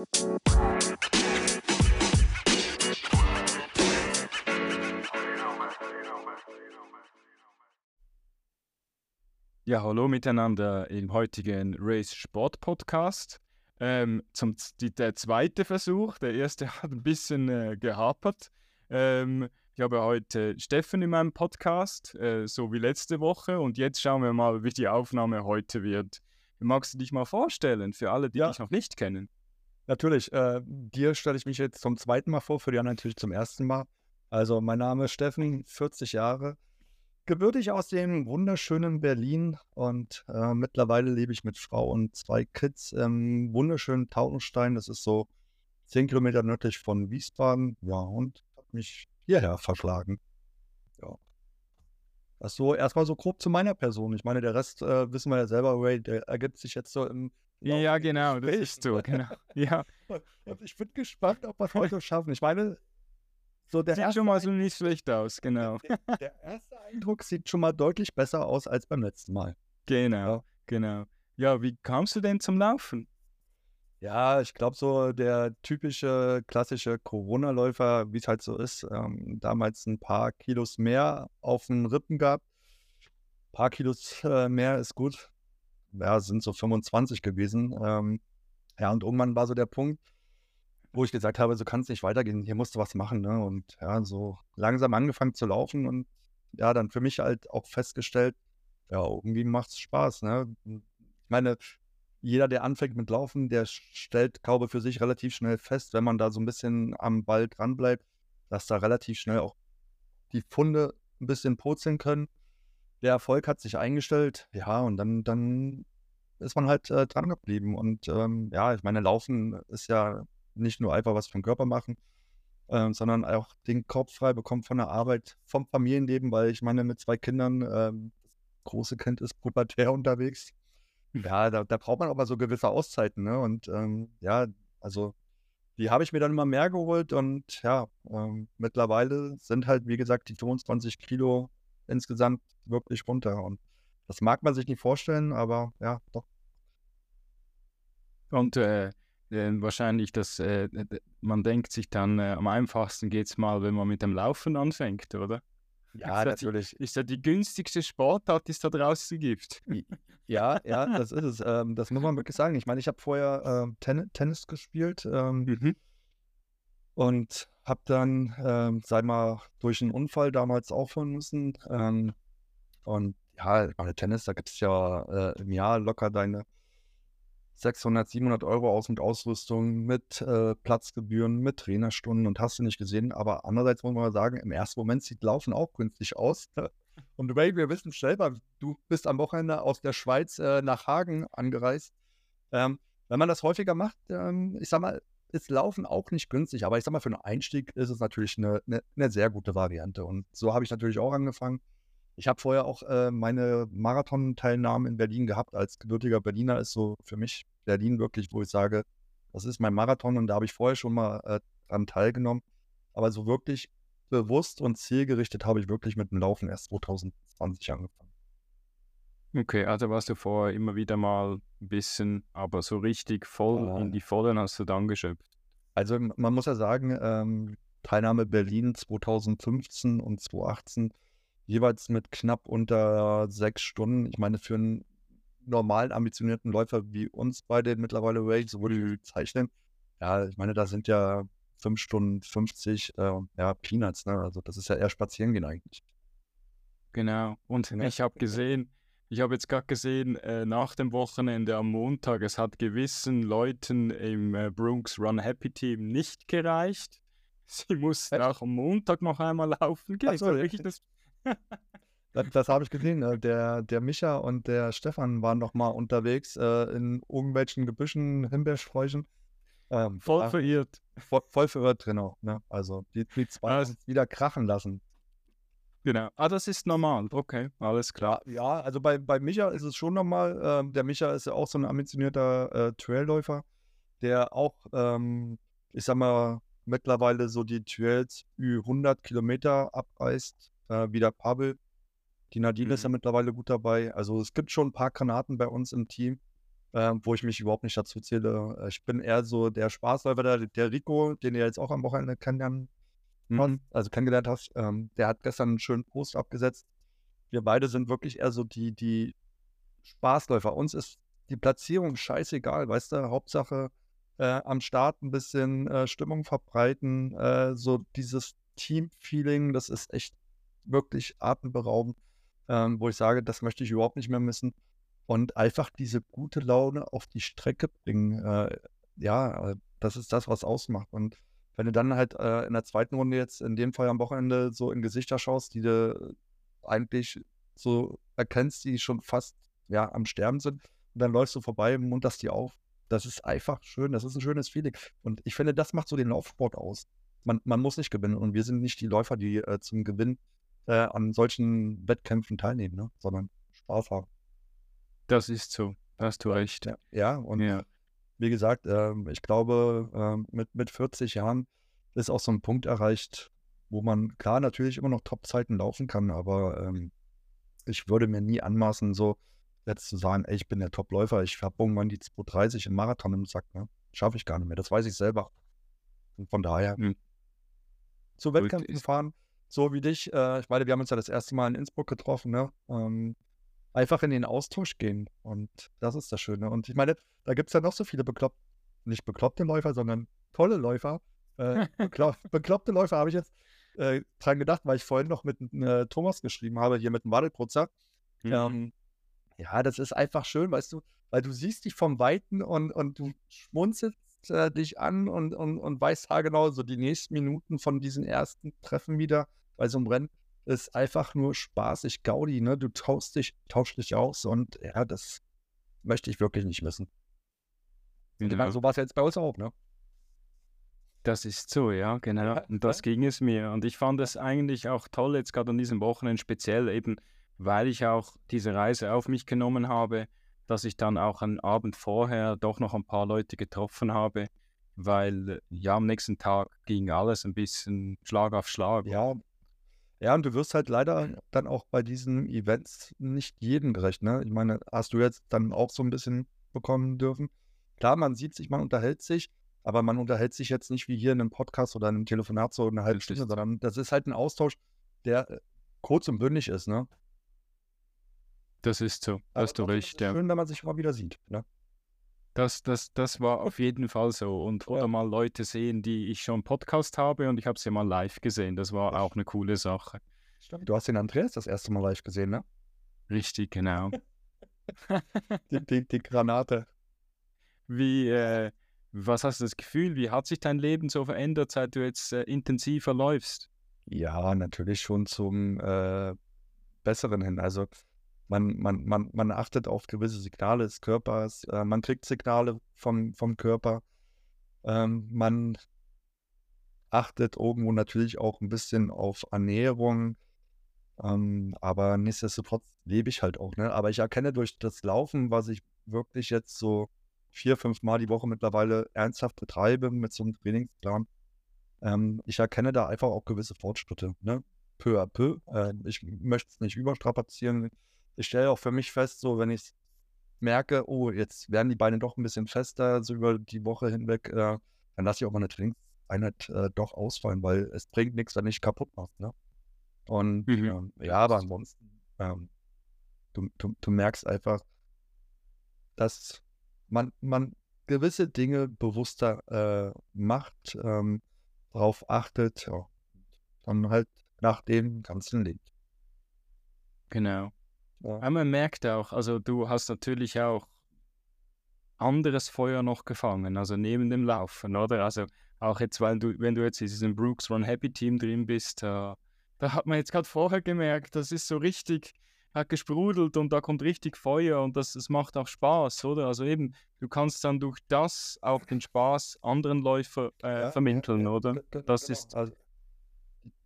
Ja, hallo miteinander im heutigen Race Sport Podcast. Ähm, zum, die, der zweite Versuch, der erste hat ein bisschen äh, gehapert. Ähm, ich habe heute Steffen in meinem Podcast, äh, so wie letzte Woche. Und jetzt schauen wir mal, wie die Aufnahme heute wird. Magst du dich mal vorstellen, für alle, die ja. dich noch nicht kennen? Natürlich. Äh, dir stelle ich mich jetzt zum zweiten Mal vor, für die anderen natürlich zum ersten Mal. Also, mein Name ist Steffen, 40 Jahre, gebürtig aus dem wunderschönen Berlin und äh, mittlerweile lebe ich mit Frau und zwei Kids im wunderschönen Tautenstein. Das ist so 10 Kilometer nördlich von Wiesbaden. Ja, und habe mich hierher verschlagen. Ja. Das so erstmal so grob zu meiner Person. Ich meine, der Rest äh, wissen wir ja selber, Ray, der ergibt sich jetzt so im. Ja, genau, das ist so, genau. Ja. Und ich bin gespannt, ob wir es heute schaffen. Ich meine, so der sieht schon mal so nicht schlecht aus, genau. Der, der, erste Eindruck sieht schon mal deutlich besser aus als beim letzten Mal. Genau, ja. genau. Ja, wie kamst du denn zum Laufen? Ja, ich glaube so der typische klassische Corona-Läufer, wie es halt so ist, ähm, damals ein paar Kilos mehr auf den Rippen gehabt. Ein paar Kilos äh, mehr ist gut. Ja, sind so 25 gewesen. Ähm, ja, und irgendwann war so der Punkt, wo ich gesagt habe, so kann es nicht weitergehen, hier musst du was machen. Ne? Und ja, so langsam angefangen zu laufen und ja, dann für mich halt auch festgestellt, ja, irgendwie macht es Spaß. Ne? Ich meine, jeder, der anfängt mit Laufen, der stellt, glaube für sich relativ schnell fest, wenn man da so ein bisschen am Ball dran bleibt, dass da relativ schnell auch die Funde ein bisschen purzeln können. Der Erfolg hat sich eingestellt, ja, und dann, dann ist man halt äh, dran geblieben. Und ähm, ja, ich meine, Laufen ist ja nicht nur einfach was für den Körper machen, äh, sondern auch den Kopf frei bekommen von der Arbeit, vom Familienleben, weil ich meine, mit zwei Kindern, äh, das große Kind ist pubertär unterwegs, ja, da, da braucht man auch mal so gewisse Auszeiten, ne? Und ähm, ja, also die habe ich mir dann immer mehr geholt und ja, ähm, mittlerweile sind halt, wie gesagt, die 25 Kilo insgesamt wirklich runter. Und das mag man sich nicht vorstellen, aber ja, doch. Und äh, äh, wahrscheinlich, dass äh, man denkt sich dann, äh, am einfachsten geht es mal, wenn man mit dem Laufen anfängt, oder? Ja, ist natürlich. Die, ist ja die günstigste Sportart, die es da draußen gibt. Ja, ja, das ist es. Ähm, das muss man wirklich sagen. Ich meine, ich habe vorher ähm, Ten Tennis gespielt ähm, mhm. Und habe dann, ähm, sei mal, durch einen Unfall damals aufhören müssen. Ähm, und ja, meine, Tennis, da gibt es ja äh, im Jahr locker deine 600, 700 Euro aus mit Ausrüstung, mit äh, Platzgebühren, mit Trainerstunden und hast du nicht gesehen. Aber andererseits muss man sagen, im ersten Moment sieht Laufen auch günstig aus. Und Ray, wir wissen selber, du bist am Wochenende aus der Schweiz äh, nach Hagen angereist. Ähm, wenn man das häufiger macht, ähm, ich sag mal, ist Laufen auch nicht günstig. Aber ich sag mal, für einen Einstieg ist es natürlich eine, eine, eine sehr gute Variante. Und so habe ich natürlich auch angefangen. Ich habe vorher auch äh, meine Marathon-Teilnahmen in Berlin gehabt. Als gebürtiger Berliner ist so für mich Berlin wirklich, wo ich sage, das ist mein Marathon und da habe ich vorher schon mal äh, dran teilgenommen. Aber so wirklich bewusst und zielgerichtet habe ich wirklich mit dem Laufen erst 2020 angefangen. Okay, also warst du vorher immer wieder mal ein bisschen, aber so richtig voll oh. in die Vollen hast du dann geschöpft. Also man muss ja sagen, ähm, Teilnahme Berlin 2015 und 2018 jeweils mit knapp unter sechs Stunden. Ich meine, für einen normalen, ambitionierten Läufer wie uns beide mittlerweile Ray, so würde ich bezeichnen. Ja, ich meine, da sind ja fünf Stunden 50, äh, ja, Peanuts, ne? Also das ist ja eher spazieren gehen eigentlich. Genau. Und ich habe gesehen, ich habe jetzt gerade gesehen, äh, nach dem Wochenende am Montag, es hat gewissen Leuten im äh, Brooks Run Happy Team nicht gereicht. Sie mussten auch am Montag noch einmal laufen gehen. So, das, das, das habe ich gesehen. Äh, der, der Micha und der Stefan waren noch mal unterwegs äh, in irgendwelchen Gebüschen, Himbeersträuchen. Ähm, voll äh, verirrt. Voll, voll verirrt, genau. Ne? Also die, die zwei also, wieder krachen lassen. Genau. Ah, das ist normal. Okay, alles klar. Ja, also bei, bei Micha ist es schon normal. Ähm, der Micha ist ja auch so ein ambitionierter äh, Trailläufer, der auch, ähm, ich sag mal, mittlerweile so die Trails über 100 Kilometer abreißt, äh, wie der Pavel. Die Nadine mhm. ist ja mhm. mittlerweile gut dabei. Also es gibt schon ein paar Granaten bei uns im Team. äh, wo ich mich überhaupt nicht dazu zähle. Äh, ich bin eher so der Spaßläufer, der, der Rico, den ihr jetzt auch am Wochenende kennenlernen mhm. also kennengelernt hast. Ähm, der hat gestern einen schönen Post abgesetzt. Wir beide sind wirklich eher so die, die Spaßläufer. Uns ist die Platzierung scheißegal, weißt du? Hauptsache äh, am Start ein bisschen äh, Stimmung verbreiten, äh, so dieses Team-Feeling, das ist echt wirklich atemberaubend, ähm, wo ich sage, das möchte ich überhaupt nicht mehr missen. Und einfach diese gute Laune auf die Strecke bringen, äh, ja, äh, das ist das, was ausmacht. Und wenn du dann halt äh, in der zweiten Runde jetzt in dem Fall am Wochenende so in Gesichter schaust, die du eigentlich so erkennst, die schon fast ja, am Sterben sind, und dann läufst du vorbei, munterst die auf. Das ist einfach schön, das ist ein schönes Feeling. Und ich finde, das macht so den Laufsport aus. Man, man muss nicht gewinnen und wir sind nicht die Läufer, die äh, zum Gewinn äh, an solchen Wettkämpfen teilnehmen, ne? sondern Spaß haben. Das ist so, da hast du recht. Ja, ja und ja. Wie gesagt, äh, ich glaube, ähm, mit, mit 40 Jahren ist auch so ein Punkt erreicht, wo man klar natürlich immer noch Top-Zeiten laufen kann, aber ähm, ich würde mir nie anmaßen, so jetzt zu sagen, ey, ich bin der Top-Läufer, ich habe irgendwann die 230 im Marathon im Sack, ne? Schaffe ich gar nicht mehr. Das weiß ich selber. Und von daher, hm. zu Wettkämpfen fahren, so wie dich. Äh, ich meine, wir haben uns ja das erste Mal in Innsbruck getroffen, ne? Einfach in den Austausch gehen. Und das ist das Schöne. Und ich meine, da gibt es ja noch so viele bekloppte, nicht bekloppte Läufer, sondern tolle Läufer. Äh, beklopp, bekloppte Läufer habe ich jetzt äh, dran gedacht, weil ich vorhin noch mit äh, Thomas geschrieben habe, hier mit dem Wadelprutzer. Mhm. Ähm, ja, das ist einfach schön, weißt du, weil du siehst dich vom Weiten und, und du schmunzelst äh, dich an und, und, und weißt haargenau, so die nächsten Minuten von diesen ersten Treffen wieder bei so einem Rennen ist einfach nur spaßig, Gaudi, ne? Du tauschst dich, tauschst dich aus und ja, das möchte ich wirklich nicht missen. Ja. So war es jetzt bei uns auch, ne? Das ist so, ja, genau. Und das ging es mir. Und ich fand es eigentlich auch toll, jetzt gerade an diesem Wochenende speziell, eben weil ich auch diese Reise auf mich genommen habe, dass ich dann auch einen Abend vorher doch noch ein paar Leute getroffen habe, weil ja am nächsten Tag ging alles ein bisschen Schlag auf Schlag. Ja, ja, und du wirst halt leider dann auch bei diesen Events nicht jedem gerecht. Ne? Ich meine, hast du jetzt dann auch so ein bisschen bekommen dürfen? Klar, man sieht sich, man unterhält sich, aber man unterhält sich jetzt nicht wie hier in einem Podcast oder in einem Telefonat so eine halbe Stunde, sondern das ist halt ein Austausch, der äh, kurz und bündig ist. Ne? Das ist so, hast du recht. Ja. Schön, wenn man sich mal wieder sieht. Ne? Das, das, das war auf jeden Fall so. Und oder ja. mal Leute sehen, die ich schon Podcast habe und ich habe sie mal live gesehen. Das war auch eine coole Sache. Stimmt. Du hast den Andreas das erste Mal live gesehen, ne? Richtig, genau. die, die, die, Granate. Wie, äh, was hast du das Gefühl? Wie hat sich dein Leben so verändert, seit du jetzt äh, intensiver läufst? Ja, natürlich schon zum äh, Besseren hin. Also man, man, man, man achtet auf gewisse Signale des Körpers, äh, man kriegt Signale vom, vom Körper, ähm, man achtet irgendwo natürlich auch ein bisschen auf Ernährung, ähm, aber nichtsdestotrotz lebe ich halt auch. Ne? Aber ich erkenne durch das Laufen, was ich wirklich jetzt so vier, fünf Mal die Woche mittlerweile ernsthaft betreibe mit so einem Trainingsplan, ähm, ich erkenne da einfach auch gewisse Fortschritte. Ne? Peu à peu. Äh, ich möchte es nicht überstrapazieren ich stelle auch für mich fest, so wenn ich merke, oh, jetzt werden die Beine doch ein bisschen fester, so über die Woche hinweg, äh, dann lasse ich auch mal eine Trainingseinheit äh, doch ausfallen, weil es bringt nichts, wenn ich kaputt machst. Ne? Und mhm. ähm, ja, aber ansonsten, ähm, du, du, du merkst einfach, dass man, man gewisse Dinge bewusster äh, macht, ähm, darauf achtet, ja, dann halt nach dem Ganzen lebt. Genau. Ja. man merkt auch, also du hast natürlich auch anderes Feuer noch gefangen, also neben dem Laufen, oder? Also auch jetzt, weil du, wenn du jetzt in diesem Brooks Run Happy Team drin bist, äh, da hat man jetzt gerade vorher gemerkt, das ist so richtig, hat gesprudelt und da kommt richtig Feuer und das, das macht auch Spaß, oder? Also eben, du kannst dann durch das auch den Spaß anderen Läufer äh, ja, vermitteln, ja, oder? Das genau. ist also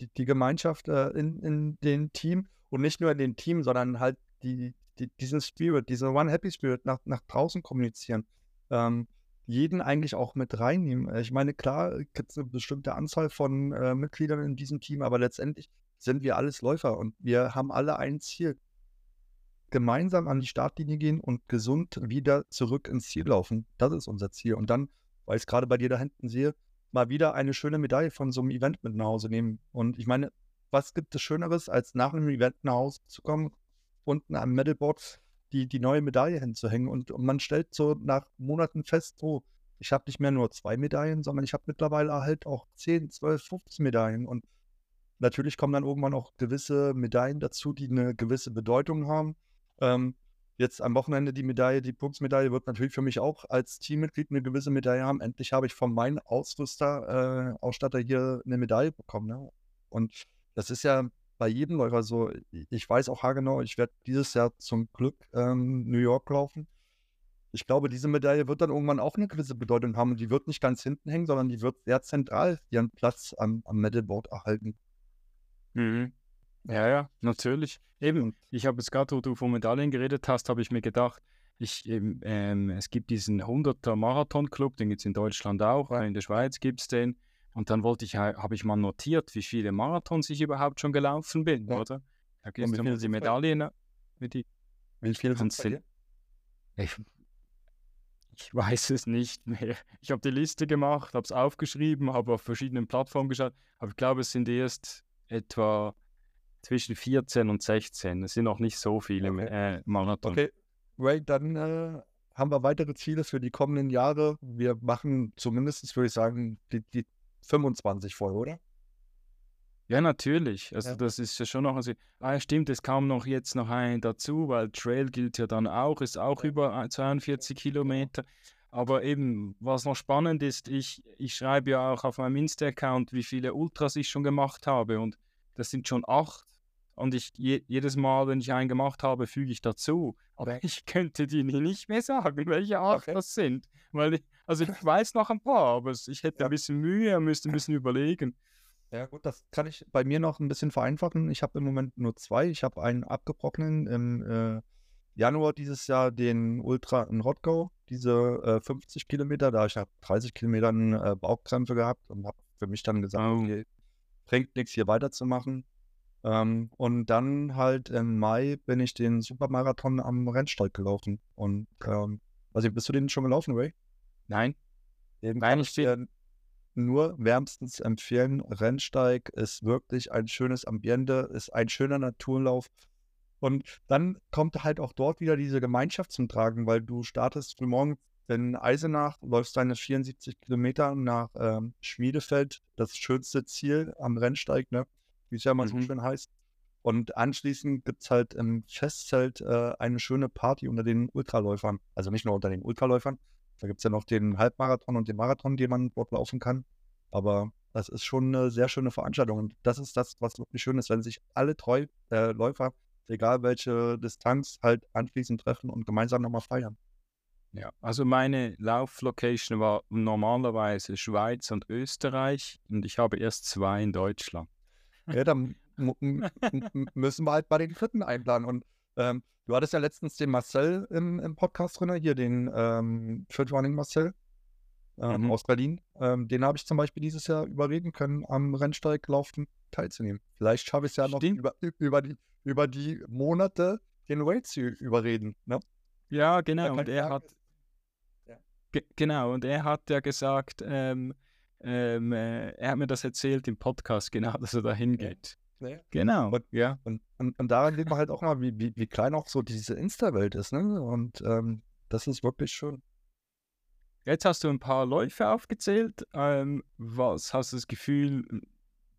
die, die Gemeinschaft äh, in, in dem Team und nicht nur in dem Team, sondern halt die, die, diesen Spirit, dieser One Happy Spirit nach, nach draußen kommunizieren. Ähm, jeden eigentlich auch mit reinnehmen. Äh, ich meine, klar, gibt es eine bestimmte Anzahl von äh, Mitgliedern in diesem Team, aber letztendlich sind wir alles Läufer und wir haben alle ein Ziel. gemeinsam an die Startlinie gehen und gesund wieder zurück ins Ziel laufen. Das ist unser Ziel. Und dann, weil ich es gerade bei dir da hinten sehe, mal wieder eine schöne Medaille von so einem Event mit nach Hause nehmen. Und ich meine, was gibt es Schöneres, als nach einem Event nach Hause zu kommen, unten am Medalboard die, die neue Medaille hinzuhängen. Und, und man stellt so nach Monaten fest, oh, ich habe nicht mehr nur zwei Medaillen, sondern ich habe mittlerweile halt auch 10, 12, 15 Medaillen. Und natürlich kommen dann irgendwann auch gewisse Medaillen dazu, die eine gewisse Bedeutung haben. Ähm, jetzt am Wochenende die Medaille, die Punktmedaille wird natürlich für mich auch als Teammitglied eine gewisse Medaille haben. Endlich habe ich von meinem Ausrüster, äh, Ausstatter hier eine Medaille bekommen. Ne? Und das ist ja bei jedem Läufer so. Ich weiß auch haargenau, ich werde dieses Jahr zum Glück ähm, New York laufen. Ich glaube, diese Medaille wird dann irgendwann auch eine gewisse Bedeutung haben und die wird nicht ganz hinten hängen, sondern die wird sehr zentral ihren Platz am, am Medalboard erhalten. Mhm. Ja, ja, natürlich. Eben, ich habe jetzt gerade, wo du von Medaillen geredet hast, habe ich mir gedacht, ich, ähm, ähm es gibt diesen 100er Marathon-Club, den gibt es in Deutschland auch, in der Schweiz gibt es den. Und dann wollte ich, habe ich mal notiert, wie viele Marathons ich überhaupt schon gelaufen bin, ja. oder? Da gibt es immer die Medaillen. Wie, die, wie viele sind es ich, ich weiß es nicht mehr. Ich habe die Liste gemacht, habe es aufgeschrieben, habe auf verschiedenen Plattformen geschaut, aber ich glaube, es sind erst etwa zwischen 14 und 16. Es sind noch nicht so viele okay. äh, Marathon. Okay, Ray, dann äh, haben wir weitere Ziele für die kommenden Jahre. Wir machen zumindest, würde ich sagen, die, die 25 voll, oder? Ja, natürlich. Also ja. das ist ja schon noch, also, ah, stimmt, es kam noch jetzt noch ein dazu, weil Trail gilt ja dann auch, ist auch ja. über 42 Kilometer. Aber eben, was noch spannend ist, ich, ich schreibe ja auch auf meinem Insta-Account, wie viele Ultras ich schon gemacht habe und das sind schon acht. Und ich je, jedes Mal, wenn ich einen gemacht habe, füge ich dazu. Aber ich könnte die nicht mehr sagen, welche acht okay. das sind. Weil ich, also ich weiß noch ein paar, aber ich hätte ja. ein bisschen Mühe, müsste ein bisschen überlegen. Ja gut, das kann ich bei mir noch ein bisschen vereinfachen. Ich habe im Moment nur zwei. Ich habe einen abgebrochenen im äh, Januar dieses Jahr den Ultra in Rottgau, diese äh, 50 Kilometer. Da ich nach 30 Kilometern äh, Bauchkrämpfe gehabt und habe für mich dann gesagt, oh. okay, bringt nichts hier weiterzumachen. Ähm, und dann halt im Mai bin ich den Supermarathon am Rennsteig gelaufen. Und ähm, also bist du den schon gelaufen, Ray? Nein. Den Nein, ich dir nur wärmstens empfehlen. Rennsteig ist wirklich ein schönes Ambiente, ist ein schöner Naturlauf. Und dann kommt halt auch dort wieder diese Gemeinschaft zum Tragen, weil du startest frühmorgens in Eisenach, läufst deine 74 Kilometer nach ähm, Schmiedefeld, das schönste Ziel am Rennsteig, ne? wie es ja mal mhm. so schön heißt. Und anschließend gibt es halt im Festzelt äh, eine schöne Party unter den Ultraläufern. Also nicht nur unter den Ultraläufern. Da gibt es ja noch den Halbmarathon und den Marathon, den man dort laufen kann. Aber das ist schon eine sehr schöne Veranstaltung. Und das ist das, was wirklich schön ist, wenn sich alle Treu äh, Läufer, egal welche Distanz, halt anschließend treffen und gemeinsam nochmal feiern. Ja, also meine Lauflocation war normalerweise Schweiz und Österreich und ich habe erst zwei in Deutschland. Ja, dann müssen wir halt bei den dritten einplanen. Und ähm, du hattest ja letztens den Marcel im, im Podcast drin, hier den ähm, Running Marcel ähm, mhm. aus Berlin. Ähm, den habe ich zum Beispiel dieses Jahr überreden können, am Rennsteig laufen teilzunehmen. Vielleicht schaffe ich es ja noch über, über, die, über die Monate den Wade zu überreden. Ne? Ja, genau. Und er hat, Genau, und er hat ja gesagt, ähm, ähm, äh, er hat mir das erzählt im Podcast, genau, dass er da hingeht. Ja. Genau, und, ja. Und, und, und daran sieht man halt auch mal, wie, wie, wie klein auch so diese Insta-Welt ist, ne? Und ähm, das ist wirklich schön. Jetzt hast du ein paar Läufe aufgezählt. Ähm, was hast du das Gefühl,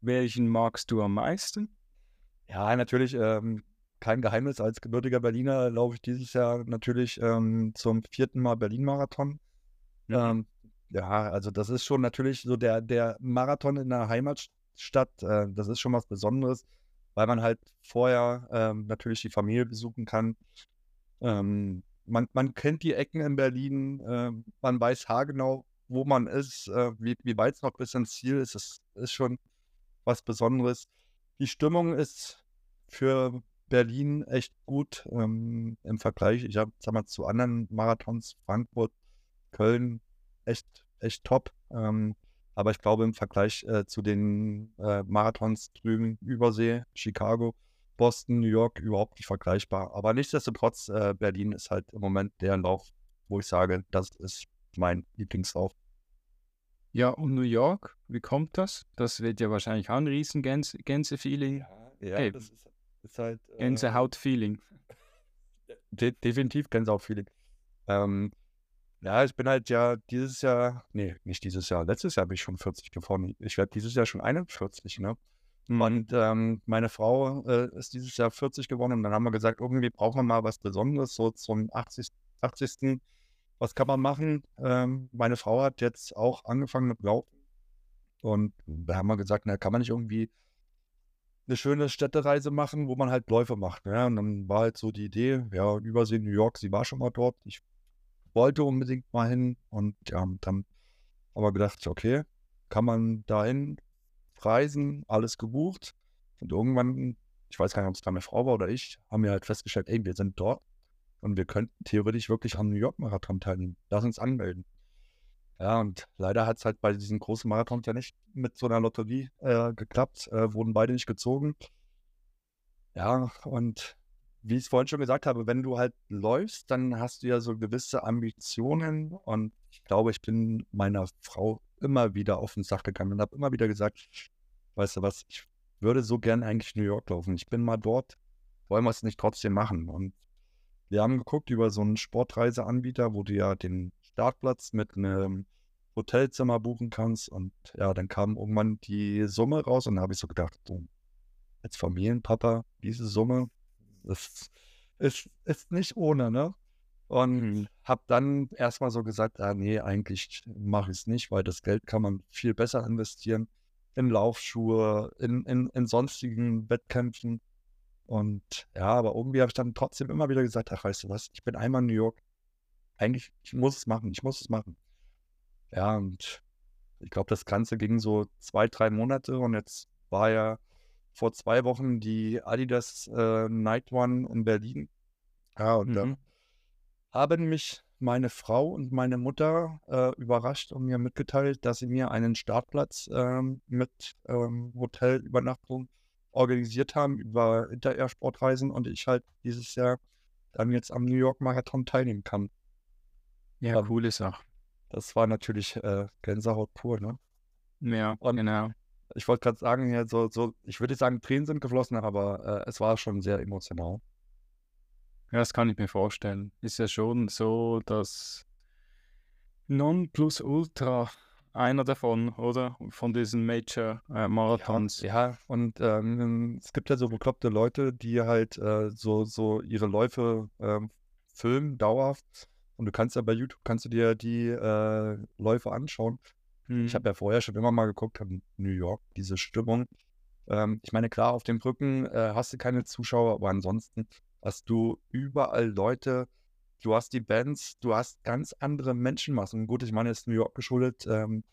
welchen magst du am meisten? Ja, natürlich ähm, kein Geheimnis. Als gebürtiger Berliner laufe ich dieses Jahr natürlich ähm, zum vierten Mal Berlin-Marathon. Mhm. Ähm, ja, also das ist schon natürlich so der, der Marathon in der Heimatstadt, äh, das ist schon was Besonderes, weil man halt vorher ähm, natürlich die Familie besuchen kann. Ähm, man, man kennt die Ecken in Berlin, äh, man weiß haargenau, wo man ist, äh, wie, wie weit es noch bis ins Ziel ist. Das ist schon was Besonderes. Die Stimmung ist für Berlin echt gut ähm, im Vergleich. Ich habe, sag mal, zu anderen Marathons, Frankfurt, Köln echt, echt top. Ähm, aber ich glaube, im Vergleich äh, zu den äh, Marathons drüben Übersee, Chicago, Boston, New York überhaupt nicht vergleichbar. Aber nichtsdestotrotz, äh, Berlin ist halt im Moment der Lauf, wo ich sage, das ist mein Lieblingslauf. Ja, und New York, wie kommt das? Das wird ja wahrscheinlich auch ein riesen Gänse Gänse-Feeling. Ja, ja Hey. das ist, ist halt. äh, Gänsehaut-Feeling. De definitiv Gänsehaut-Feeling. Ähm, ja, ich bin halt ja dieses Jahr, nee, nicht dieses Jahr, letztes Jahr bin ich schon 40 geworden. Ich werde dieses Jahr schon 41, ne? Mhm. Und ähm, meine Frau äh, ist dieses Jahr 40 geworden und dann haben wir gesagt, irgendwie brauchen wir mal was Besonderes, so zum 80. 80. Was kann man machen? Ähm, meine Frau hat jetzt auch angefangen mit Laufen und da haben wir gesagt, na, kann man nicht irgendwie eine schöne Städtereise machen, wo man halt Läufe macht. Ne? Und dann war halt so die Idee, ja, Übersee New York, sie war schon mal dort. Ich wollte unbedingt mal hin und ja, dann haben wir gedacht, okay, kann man dahin reisen, alles gebucht. Und irgendwann, ich weiß gar nicht, ob es da meine Frau war oder ich, haben wir halt festgestellt, ey, wir sind dort und wir könnten theoretisch wirklich am New York Marathon teilnehmen. Lass uns anmelden. Ja, und leider hat es halt bei diesen großen Marathons ja nicht mit so einer Lotterie äh, geklappt, äh, wurden beide nicht gezogen. Ja, und wie ich es vorhin schon gesagt habe, wenn du halt läufst, dann hast du ja so gewisse Ambitionen und ich glaube, ich bin meiner Frau immer wieder auf den Sack gegangen und habe immer wieder gesagt, weißt du was, ich würde so gern eigentlich New York laufen. Ich bin mal dort, wollen wir es nicht trotzdem machen? Und wir haben geguckt über so einen Sportreiseanbieter, wo du ja den Startplatz mit einem Hotelzimmer buchen kannst. Und ja, dann kam irgendwann die Summe raus und da habe ich so gedacht, so, als Familienpapa, diese Summe, das ist, ist nicht ohne, ne? Und Mhm. habe dann erstmal so gesagt, ah, nee, eigentlich mache ich es nicht, weil das Geld kann man viel besser investieren in Laufschuhe, in, in, in sonstigen Wettkämpfen. Und ja, aber irgendwie habe ich dann trotzdem immer wieder gesagt, ach, weißt du was, ich bin einmal in New York. Eigentlich, ich muss es machen, ich muss es machen. Ja, und ich glaube, das Ganze ging so zwei, drei Monate und jetzt war ja vor zwei Wochen die Adidas äh, Night One in Berlin. Ja, und da Mhm. haben mich meine Frau und meine Mutter äh, überrascht und mir mitgeteilt, dass sie mir einen Startplatz ähm, mit ähm, Hotelübernachtung organisiert haben über Inter-Air-Sportreisen und ich halt dieses Jahr dann jetzt am New York Marathon teilnehmen kann. Ja, Ähm, coole Sache. Das war natürlich äh, Gänsehaut pur, ne? Ja, Und genau. Ich wollte gerade sagen, ja, so, so, ich würde sagen, Tränen sind geflossen, aber äh, es war schon sehr emotional. Ja, das kann ich mir vorstellen. Ist ja schon so, dass Nonplusultra einer davon, oder? Von diesen Major-Marathons. Ja, und ähm, es gibt ja so bekloppte Leute, die halt äh, so, so ihre Läufe ähm, filmen, dauerhaft. Und du kannst ja bei YouTube, kannst du dir die äh, Läufe anschauen. Mhm. Ich habe ja vorher schon immer mal geguckt, in New York, diese Stimmung. Ähm, ich meine, klar, auf dem Brücken äh, hast du keine Zuschauer, aber ansonsten hast du überall Leute, du hast die Bands, du hast ganz andere Menschenmassen. Gut, ich meine, es ist New York geschuldet. Ähm,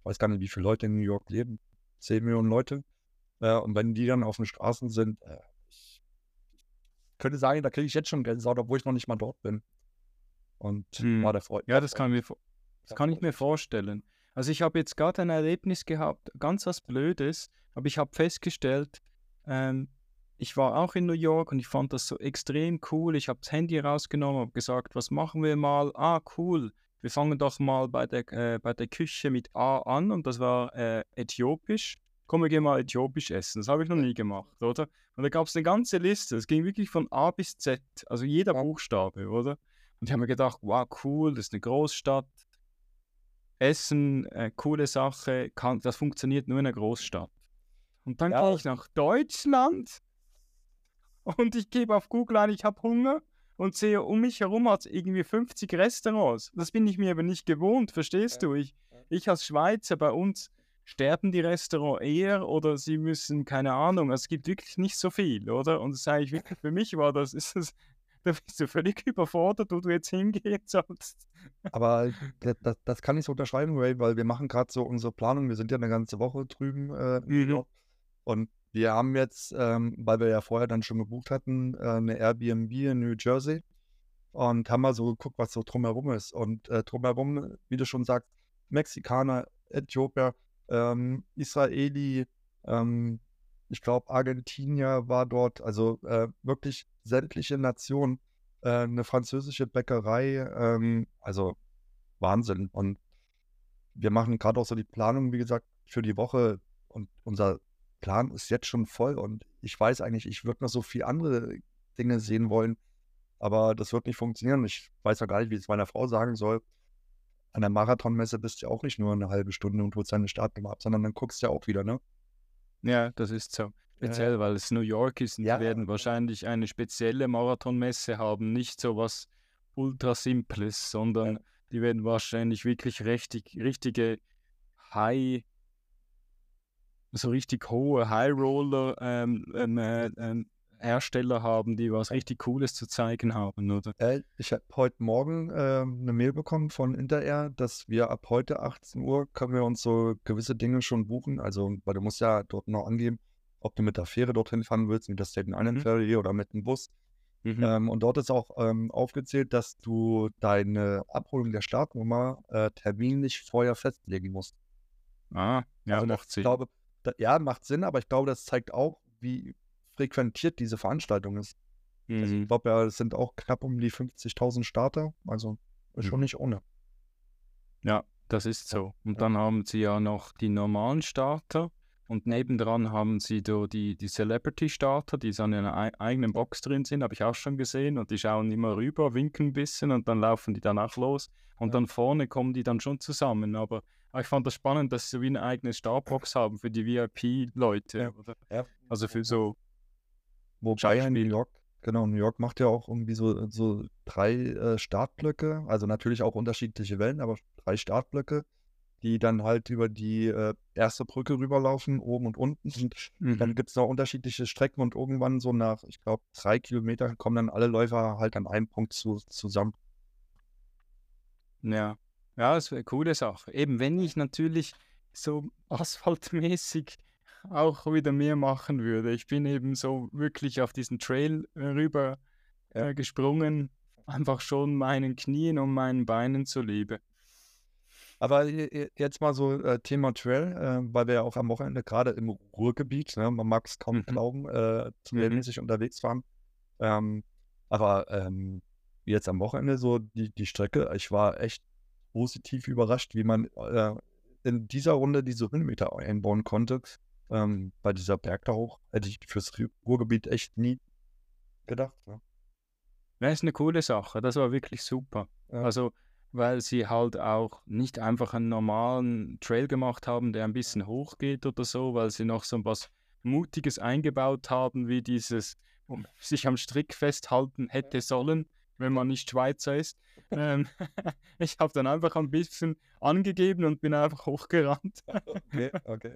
ich weiß gar nicht, wie viele Leute in New York leben. 10 Millionen Leute. Äh, und wenn die dann auf den Straßen sind, äh, ich könnte sagen, da kriege ich jetzt schon Gänsehaut, obwohl ich noch nicht mal dort bin. Und Hm. war der Freund. Ja, das kann, ich mir, das kann ich mir vorstellen. Also ich habe jetzt gerade ein Erlebnis gehabt, ganz was Blödes, aber ich habe festgestellt, ähm, ich war auch in New York und ich fand das so extrem cool. Ich habe das Handy rausgenommen, habe gesagt, was machen wir mal? Ah, cool. Wir fangen doch mal bei der, äh, bei der Küche mit A an und das war äh, äthiopisch. Komm, wir gehen mal äthiopisch essen. Das habe ich noch nie gemacht, oder? Und da gab es eine ganze Liste. Es ging wirklich von A bis Z, also jeder. Buchstabe, oder? Und ich habe mir gedacht, wow, cool, das ist eine Großstadt. Essen, äh, coole Sache, kann, das funktioniert nur in einer Großstadt. Und dann Ja. gehe ich nach Deutschland und ich gebe auf Google ein, ich habe Hunger und sehe um mich herum hat es irgendwie 50 Restaurants. Das bin ich mir aber nicht gewohnt, verstehst Ja. du? Ich, ich als Schweizer, bei uns sterben die Restaurants eher oder sie müssen, keine Ahnung, es gibt wirklich nicht so viel, oder? Und das sage ich wirklich, für mich war das, ist das, da bist du völlig überfordert, wo du jetzt hingehen sollst. Aber das, das, kann ich so unterschreiben, Ray, weil wir machen gerade so unsere Planung. Wir sind ja eine ganze Woche drüben äh, Mhm. Und wir haben jetzt, ähm, weil wir ja vorher dann schon gebucht hatten, äh, eine Airbnb in New Jersey und haben mal so geguckt, was so drumherum ist. Und äh, drumherum, wie du schon sagst, Mexikaner, Äthiopier, ähm, Israeli, ähm, ich glaube, Argentinier war dort, also äh, wirklich sämtliche Nationen, äh, eine französische Bäckerei, ähm, also Wahnsinn. Und wir machen gerade auch so die Planung, wie gesagt, für die Woche und unser Plan ist jetzt schon voll und ich weiß eigentlich, ich würde noch so viel andere Dinge sehen wollen, aber das wird nicht funktionieren. Ich weiß ja gar nicht, wie ich es meiner Frau sagen soll. An der Marathonmesse bist du ja auch nicht nur eine halbe Stunde und holst deine Startnummer ab, sondern dann guckst du ja auch wieder, ne? Ja, das ist so. Speziell, weil es New York ist und Ja, sie werden wahrscheinlich eine spezielle Marathonmesse haben, nicht so was ultra simples, sondern die werden wahrscheinlich wirklich richtig, richtige High, so richtig hohe High Roller ähm, ähm, äh, ähm, Hersteller haben, die was richtig Cooles zu zeigen haben, oder? Äh, ich habe heute Morgen ähm, eine Mail bekommen von Interair, dass wir ab heute 18 Uhr können wir uns so gewisse Dinge schon buchen. Also, weil du musst ja dort noch angeben, ob du mit der Fähre dorthin fahren willst, mit der Staten Island Mhm. Ferry oder mit dem Bus. Mhm. Ähm, und dort ist auch ähm, aufgezählt, dass du deine Abholung der Startnummer äh, terminlich vorher festlegen musst. Ah, ja, Also macht Sinn. glaube, da, ja, macht Sinn, aber ich glaube, das zeigt auch, wie frequentiert diese Veranstaltung ist. Also Mhm. ich glaube ja, es sind auch knapp um die 50.000 Starter, also ist schon Mhm. nicht ohne. Ja, das ist so. Und dann haben sie ja noch die normalen Starter und nebendran haben sie da die, die Celebrity-Starter, die so in einer ei- eigenen Box drin sind, habe ich auch schon gesehen. Und die schauen immer rüber, winken ein bisschen und dann laufen die danach los. Und Ja. dann vorne kommen die dann schon zusammen. Aber, aber ich fand das spannend, dass sie so wie eine eigene Startbox haben für die VIP-Leute. Ja. Also für so, Wobei in New. York, genau, New York macht ja auch irgendwie so, so drei äh, Startblöcke, also natürlich auch unterschiedliche Wellen, aber drei Startblöcke, die dann halt über die äh, erste Brücke rüberlaufen, oben und unten. Und dann mhm. gibt es noch unterschiedliche Strecken und irgendwann so nach, ich glaube, drei Kilometern kommen dann alle Läufer halt an einem Punkt zu, zusammen. Ja, ja, das wäre eine coole Sache. Eben, wenn ich natürlich so asphaltmäßig auch wieder mehr machen würde. Ich bin eben so wirklich auf diesen Trail äh, rüber äh, gesprungen, einfach schon meinen Knien und meinen Beinen zuliebe. Aber je- je- jetzt mal so äh, Thema Trail, äh, weil wir ja auch am Wochenende gerade im Ruhrgebiet, ne, man mag es kaum Mhm. glauben, äh, trailmäßig unterwegs waren. Ähm, aber ähm, jetzt am Wochenende so die, die Strecke, ich war echt positiv überrascht, wie man äh, in dieser Runde diese Höhenmeter einbauen konnte. Ähm, bei dieser Berg da hoch hätte ich fürs Ru- Ruhrgebiet echt nie gedacht. Ne? Ja, ist eine coole Sache. Das war wirklich super. Ja. Also, weil sie halt auch nicht einfach einen normalen Trail gemacht haben, der ein bisschen hoch geht oder so, weil sie noch so was Mutiges eingebaut haben, wie dieses um, sich am Strick festhalten hätte sollen, wenn man nicht Schweizer ist. ähm, ich habe dann einfach ein bisschen angegeben und bin einfach hochgerannt. Okay, okay.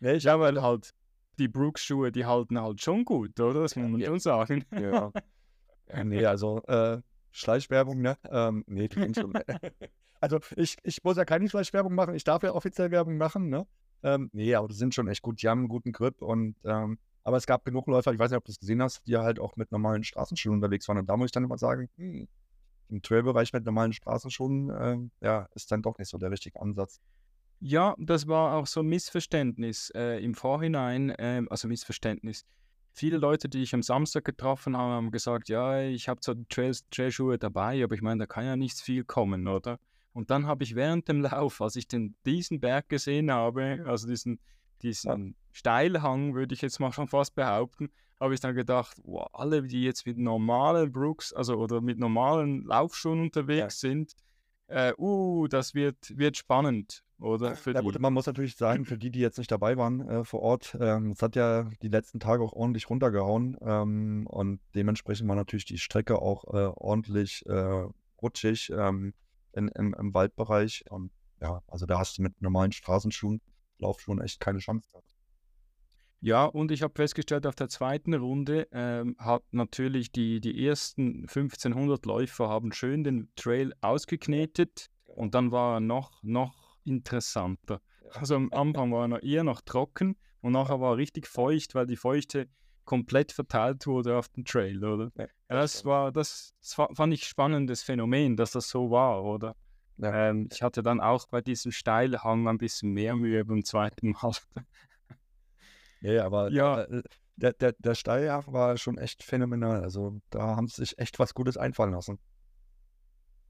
Nee, ich Ja, weil halt die Brooks-Schuhe, die halten halt schon gut, oder? Das muss man Ja. schon sagen. Ja. ja nee, also äh, Schleichwerbung, ne? Ähm, nee, die schon. also ich, ich muss ja keine Schleichwerbung machen, ich darf ja offiziell Werbung machen, ne? Ähm, nee, aber die sind schon echt gut, die haben einen guten Grip und ähm, aber es gab genug Läufer, ich weiß nicht, ob du es gesehen hast, die halt auch mit normalen Straßenschuhen unterwegs waren. Und da muss ich dann immer sagen, hm, im Trailbereich mit normalen Straßenschuhen, ähm, ja, ist dann doch nicht so der richtige Ansatz. Ja, das war auch so ein Missverständnis äh, im Vorhinein, ähm, also Missverständnis. Viele Leute, die ich am Samstag getroffen habe, haben gesagt, ja, ich habe zwar Trails, Trailschuhe dabei, aber ich meine, da kann ja nichts viel kommen, oder? Und dann habe ich während dem Lauf, als ich den, diesen Berg gesehen habe, also diesen, diesen Steilhang, würde ich jetzt mal schon fast behaupten, habe ich dann gedacht, wow, alle, die jetzt mit normalen Brooks, also oder mit normalen Laufschuhen unterwegs sind, äh, uh, das wird, wird spannend, oder? Für Ja gut, man muss natürlich sagen, für die, die jetzt nicht dabei waren äh, vor Ort, ähm, es hat ja die letzten Tage auch ordentlich runtergehauen ähm, und dementsprechend war natürlich die Strecke auch äh, ordentlich äh, rutschig ähm, in, im, im Waldbereich und ja, also da hast du mit normalen Straßenschuhen, Laufschuhen echt keine Chance gehabt. Ja, und ich habe festgestellt, auf der zweiten Runde ähm, hat natürlich die, die ersten 1500 Läufer haben schön den Trail ausgeknetet und dann war er noch, noch interessanter. Also am Anfang war er noch eher noch trocken und nachher war er richtig feucht, weil die Feuchte komplett verteilt wurde auf den Trail, oder? Ja, Ja, das war, das, das fa- fand ich spannendes Phänomen, dass das so war, oder? Ja. Ähm, ich hatte dann auch bei diesem Steilhang ein bisschen mehr Mühe beim zweiten Mal. Ja, aber Ja. äh, der, der, der Steiljahr war schon echt phänomenal. Also da haben sie sich echt was Gutes einfallen lassen.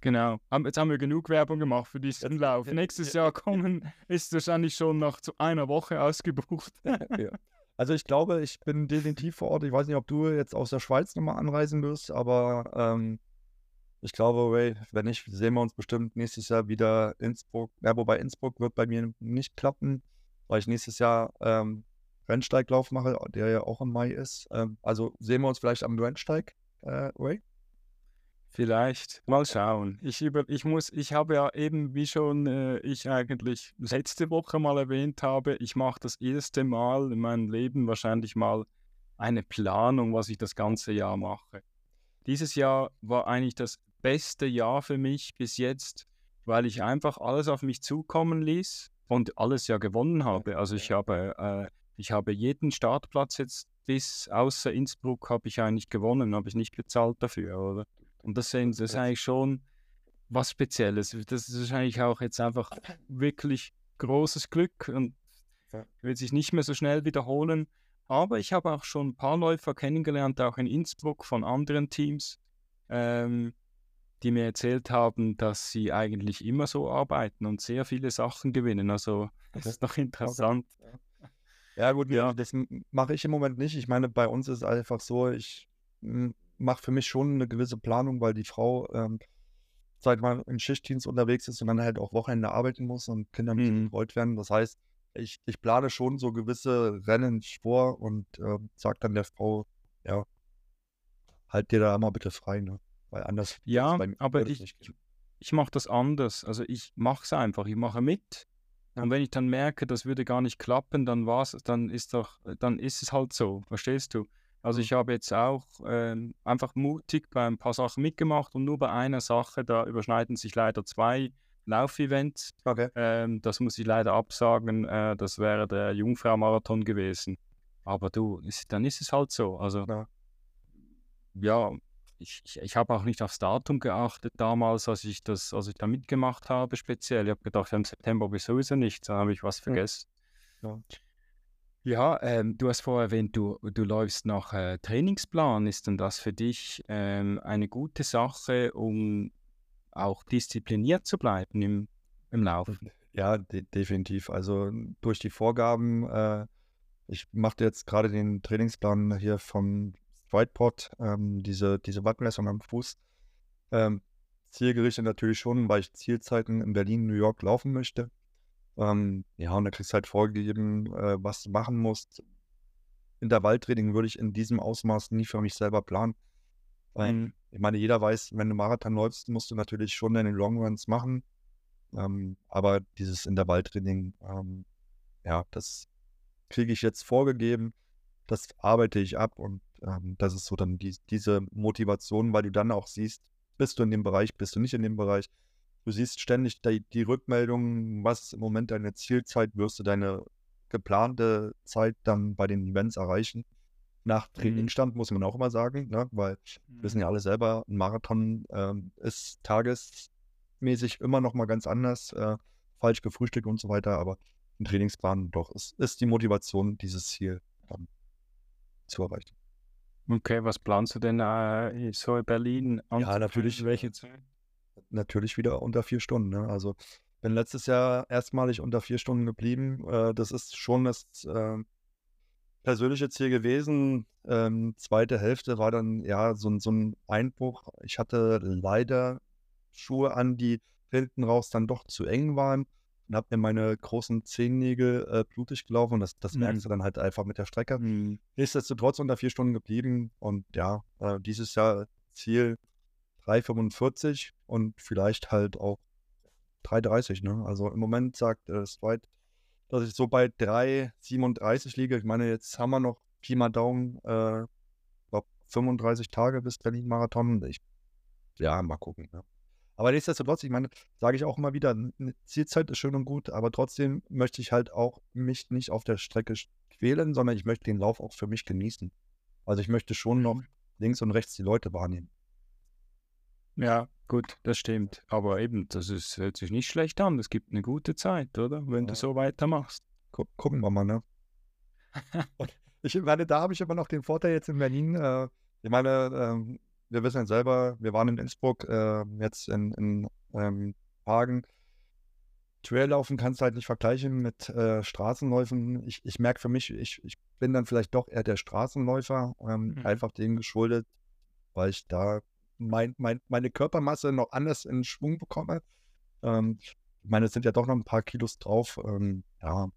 Genau. Jetzt haben wir genug Werbung gemacht für diesen Lauf. Nächstes ja, Jahr kommen ist wahrscheinlich schon nach zu einer Woche ausgebucht. ja. Also ich glaube, ich bin definitiv vor Ort. Ich weiß nicht, ob du jetzt aus der Schweiz nochmal anreisen wirst, aber ähm, ich glaube, Ray, wenn nicht, sehen wir uns bestimmt nächstes Jahr wieder Innsbruck. Ja, wobei Innsbruck wird bei mir nicht klappen, weil ich nächstes Jahr ähm, Rennsteiglauf mache, der ja auch im Mai ist. Ähm, also sehen wir uns vielleicht am Rennsteig, äh, Ray? Vielleicht. Mal schauen. Ich, über, ich muss, ich habe ja eben, wie schon äh, ich eigentlich letzte Woche mal erwähnt habe, ich mache das erste Mal in meinem Leben wahrscheinlich mal eine Planung, was ich das ganze Jahr mache. Dieses Jahr war eigentlich das beste Jahr für mich bis jetzt, weil ich einfach alles auf mich zukommen ließ und alles ja gewonnen habe. Also ich habe, äh, ich habe jeden Startplatz jetzt bis außer Innsbruck habe ich eigentlich gewonnen, habe ich nicht bezahlt dafür, oder? Und das, sind, das ist eigentlich schon was Spezielles. Das ist wahrscheinlich auch jetzt einfach wirklich großes Glück und wird sich nicht mehr so schnell wiederholen. Aber ich habe auch schon ein paar Läufer kennengelernt, auch in Innsbruck von anderen Teams, ähm, die mir erzählt haben, dass sie eigentlich immer so arbeiten und sehr viele Sachen gewinnen. Also das ist doch interessant. Ja, gut, Ja. das mache ich im Moment nicht. Ich meine, bei uns ist es einfach so, ich mache für mich schon eine gewisse Planung, weil die Frau, ähm, seit man im Schichtdienst unterwegs ist und dann halt auch Wochenende arbeiten muss und Kinder müssen Mhm. betreut werden. Das heißt, ich, ich plane schon so gewisse Rennen vor und äh, sage dann der Frau, ja, halt dir da mal bitte frei, ne? Weil anders Ja, wird's bei mir- aber ich, ich mache das anders. Also ich mache es einfach. Ich mache mit. Ja. Und wenn ich dann merke, das würde gar nicht klappen, dann war's, dann ist doch, dann ist es halt so. Verstehst du? Also ich habe jetzt auch ähm, einfach mutig bei ein paar Sachen mitgemacht und nur bei einer Sache, da überschneiden sich leider zwei Laufevents. Okay. Ähm, das muss ich leider absagen. Äh, das wäre der Jungfrau-Marathon gewesen. Aber du, ist, dann ist es halt so. Also Ja. ja, ich, ich, ich habe auch nicht aufs Datum geachtet damals, als ich das, als ich da mitgemacht habe, speziell. Ich habe gedacht, ja, im September habe ich sowieso nichts, dann habe ich was Ja. vergessen. Ja. Ja, ähm, du hast vorher erwähnt, du, du läufst nach äh, Trainingsplan. Ist denn das für dich ähm, eine gute Sache, um auch diszipliniert zu bleiben im, im Laufen? Ja, de definitiv. Also durch die Vorgaben, äh, ich mache jetzt gerade den Trainingsplan hier vom Stridepod, ähm, diese, diese Wattmessung am Fuß. Ähm, zielgerichtet natürlich schon, weil ich Zielzeiten in Berlin, New York laufen möchte. Ähm, ja, und da kriegst du halt vorgegeben, äh, was du machen musst. Intervalltraining würde ich in diesem Ausmaß nie für mich selber planen. Weil, Mhm. ich meine, jeder weiß, wenn du Marathon läufst, musst du natürlich schon deine Longruns machen. Ähm, aber dieses Intervalltraining, ähm, ja, das kriege ich jetzt vorgegeben, das arbeite ich ab und ähm, das ist so dann die, diese Motivation, weil du dann auch siehst, bist du in dem Bereich, bist du nicht in dem Bereich. Du siehst ständig die, die Rückmeldungen, was ist im Moment deine Zielzeit, wirst du deine geplante Zeit dann bei den Events erreichen. Nach Trainingstand muss man auch immer sagen, ne? weil wir wissen ja alle selber, ein Marathon ähm, ist tagesmäßig immer noch mal ganz anders, äh, falsch gefrühstückt und so weiter, aber ein Trainingsplan doch, es ist die Motivation, dieses Ziel ähm, zu erreichen. Okay, was planst du denn äh, so in Berlin? Ja, natürlich. Welche Zeit? Natürlich wieder unter vier Stunden. Ne? Also bin letztes Jahr erstmalig unter vier Stunden geblieben. Äh, das ist schon das äh, persönliche Ziel gewesen. Ähm, zweite Hälfte war dann ja so, ein- so ein Einbruch. Ich hatte leider Schuhe an, die hinten raus dann doch zu eng waren und habe mir meine großen Zehennägel äh, blutig gelaufen und das, das Mhm. merkst du dann halt einfach mit der Strecke. Hm. Nichtsdestotrotz unter vier Stunden geblieben und ja, äh, dieses Jahr Ziel 3,45 und vielleicht halt auch 3,30. Ne? Also im Moment sagt äh, Stride, dass ich so bei 3,37 liege. Ich meine, jetzt haben wir noch Pi mal Daumen, äh, glaub 35 Tage bis Berlin-Marathon. Ich, ja, mal gucken. Ne? Aber nichtsdestotrotz, ich meine, sage ich auch immer wieder, eine Zielzeit ist schön und gut, aber trotzdem möchte ich halt auch mich nicht auf der Strecke quälen, sondern ich möchte den Lauf auch für mich genießen. Also ich möchte schon noch links und rechts die Leute wahrnehmen. Ja, gut, das stimmt. Aber eben, das ist, hört sich nicht schlecht an. Es gibt eine gute Zeit, oder? Wenn du Ja. so weitermachst. Gu gucken wir mal, ne? ich meine, da habe ich immer noch den Vorteil jetzt in Berlin. Äh, ich meine, ähm, wir wissen ja selber, wir waren in Innsbruck, äh, jetzt in, in ähm, Hagen. Traillaufen kannst du halt nicht vergleichen mit äh, Straßenläufen. Ich, ich merke für mich, ich, ich bin dann vielleicht doch eher der Straßenläufer, ähm, mhm. einfach dem geschuldet, weil ich da mein, mein, meine Körpermasse noch anders in Schwung bekomme. Ähm, ich meine, es sind ja doch noch ein paar Kilos drauf. Ähm, ja,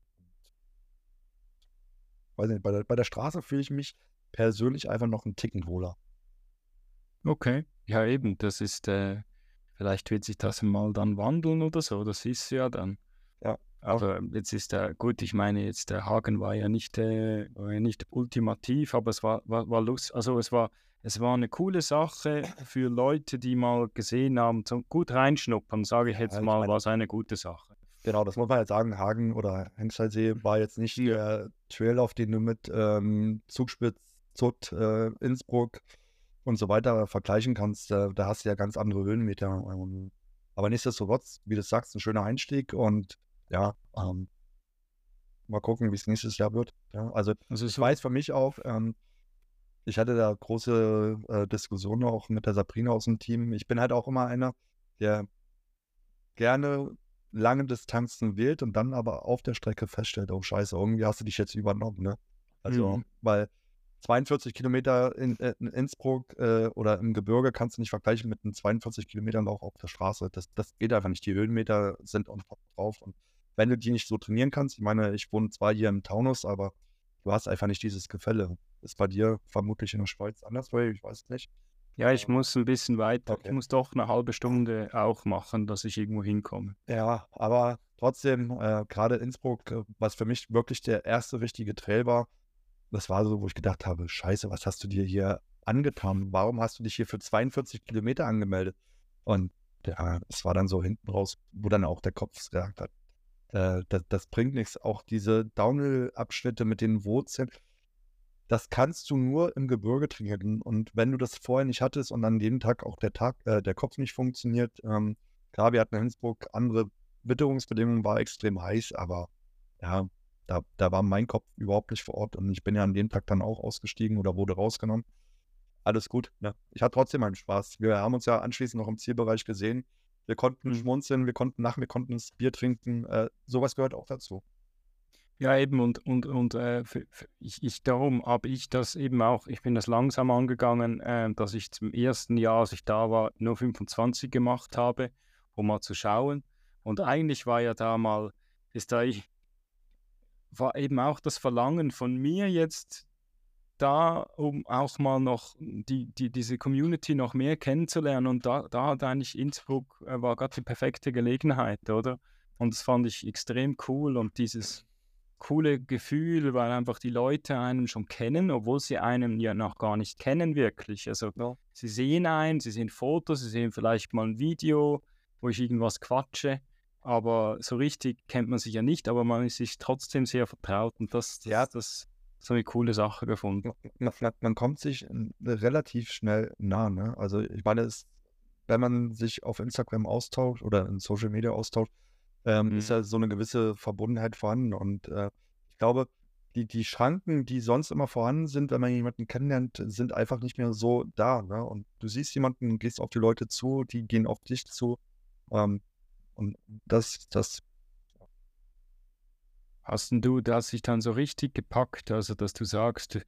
weiß nicht, bei der, bei der Straße fühle ich mich persönlich einfach noch einen Ticken wohler. Okay, ja eben, das ist, äh, vielleicht wird sich das mal dann wandeln oder so, das ist ja dann. Ja. Aber jetzt ist der, gut, ich meine, jetzt der Hagen war ja nicht, äh, war ja nicht ultimativ, aber es war, war, war lustig, also es war, es war eine coole Sache für Leute, die mal gesehen haben, zum gut reinschnuppern, sage ich jetzt ja, mal, war es eine gute Sache. Genau, das muss man jetzt sagen. Hagen oder Hengstersee war jetzt nicht der Trail, auf den du mit ähm, Zugspitz, Zott, äh, Innsbruck und so weiter vergleichen kannst. Da, da hast du ja ganz andere Höhenmeter. aber nichtsdestotrotz, wie du sagst, ein schöner Einstieg und ja, ähm, mal gucken, wie es nächstes Jahr wird. Ja, also, also ich so weiß für mich auch, ähm, ich hatte da große äh, Diskussionen auch mit der Sabrina aus dem Team. Ich bin halt auch immer einer, der gerne lange Distanzen wählt und dann aber auf der Strecke feststellt, oh scheiße, irgendwie hast du dich jetzt übernommen, ne? Also, mhm. weil 42 Kilometer in, äh, in Innsbruck äh, oder im Gebirge kannst du nicht vergleichen mit einem 42 Kilometern Lauf auf der Straße. Das, das geht einfach nicht. Die Höhenmeter sind on top drauf. Und wenn du die nicht so trainieren kannst, ich meine, ich wohne zwar hier im Taunus, aber du hast einfach nicht dieses Gefälle. Ist bei dir vermutlich in der Schweiz anders, weil ich weiß es nicht. Ja, ich muss ein bisschen weiter. Okay. Ich muss doch eine halbe Stunde auch machen, dass ich irgendwo hinkomme. Ja, aber trotzdem, äh, gerade Innsbruck, äh, was für mich wirklich der erste richtige Trail war, das war so, wo ich gedacht habe, scheiße, was hast du dir hier angetan? Warum hast du dich hier für 42 Kilometer angemeldet? Und ja, es war dann so hinten raus, wo dann auch der Kopf gesagt hat, äh, das, das, bringt nichts. Auch diese Downhill-Abschnitte mit den Wurzeln, das kannst du nur im Gebirge trainieren. Und wenn du das vorher nicht hattest und an dem Tag auch der Tag, äh, der Kopf nicht funktioniert, ähm, klar, wir hatten in Innsbruck andere Witterungsbedingungen, war extrem heiß, aber ja, da, da war mein Kopf überhaupt nicht vor Ort und ich bin ja an dem Tag dann auch ausgestiegen oder wurde rausgenommen. Alles gut. Ne? Ich hatte trotzdem meinen Spaß. Wir haben uns ja anschließend noch im Zielbereich gesehen. Wir konnten mhm. schmunzeln, wir konnten nach, wir konnten das Bier trinken. Äh, sowas gehört auch dazu. Ja, eben, und, und, und äh, für, für ich, ich, darum habe ich das eben auch, ich bin das langsam angegangen, äh, dass ich zum ersten Jahr, als ich da war, nur 25 gemacht habe, um mal zu schauen. Und eigentlich war ja da mal, ist da ich, war eben auch das Verlangen von mir jetzt da, um auch mal noch die, die, diese Community noch mehr kennenzulernen. Und da, da hat eigentlich Innsbruck, äh, war gerade die perfekte Gelegenheit, oder? Und das fand ich extrem cool und dieses coole Gefühl, weil einfach die Leute einen schon kennen, obwohl sie einen ja noch gar nicht kennen wirklich. Also ja. sie sehen einen, sie sehen Fotos, sie sehen vielleicht mal ein Video, wo ich irgendwas quatsche, aber so richtig kennt man sich ja nicht, aber man ist sich trotzdem sehr vertraut und das, das, ja. das so eine coole Sache gefunden. Man, man kommt sich relativ schnell nah, ne? Also ich meine, es, wenn man sich auf Instagram austauscht oder in Social Media austauscht, ähm, mhm. ist ja so eine gewisse Verbundenheit vorhanden. Und äh, ich glaube, die, die Schranken, die sonst immer vorhanden sind, wenn man jemanden kennenlernt, sind einfach nicht mehr so da. Ne? Und du siehst jemanden, gehst auf die Leute zu, die gehen auf dich zu. Ähm, und das, das. Hast du das sich dann so richtig gepackt, also dass du sagst, du,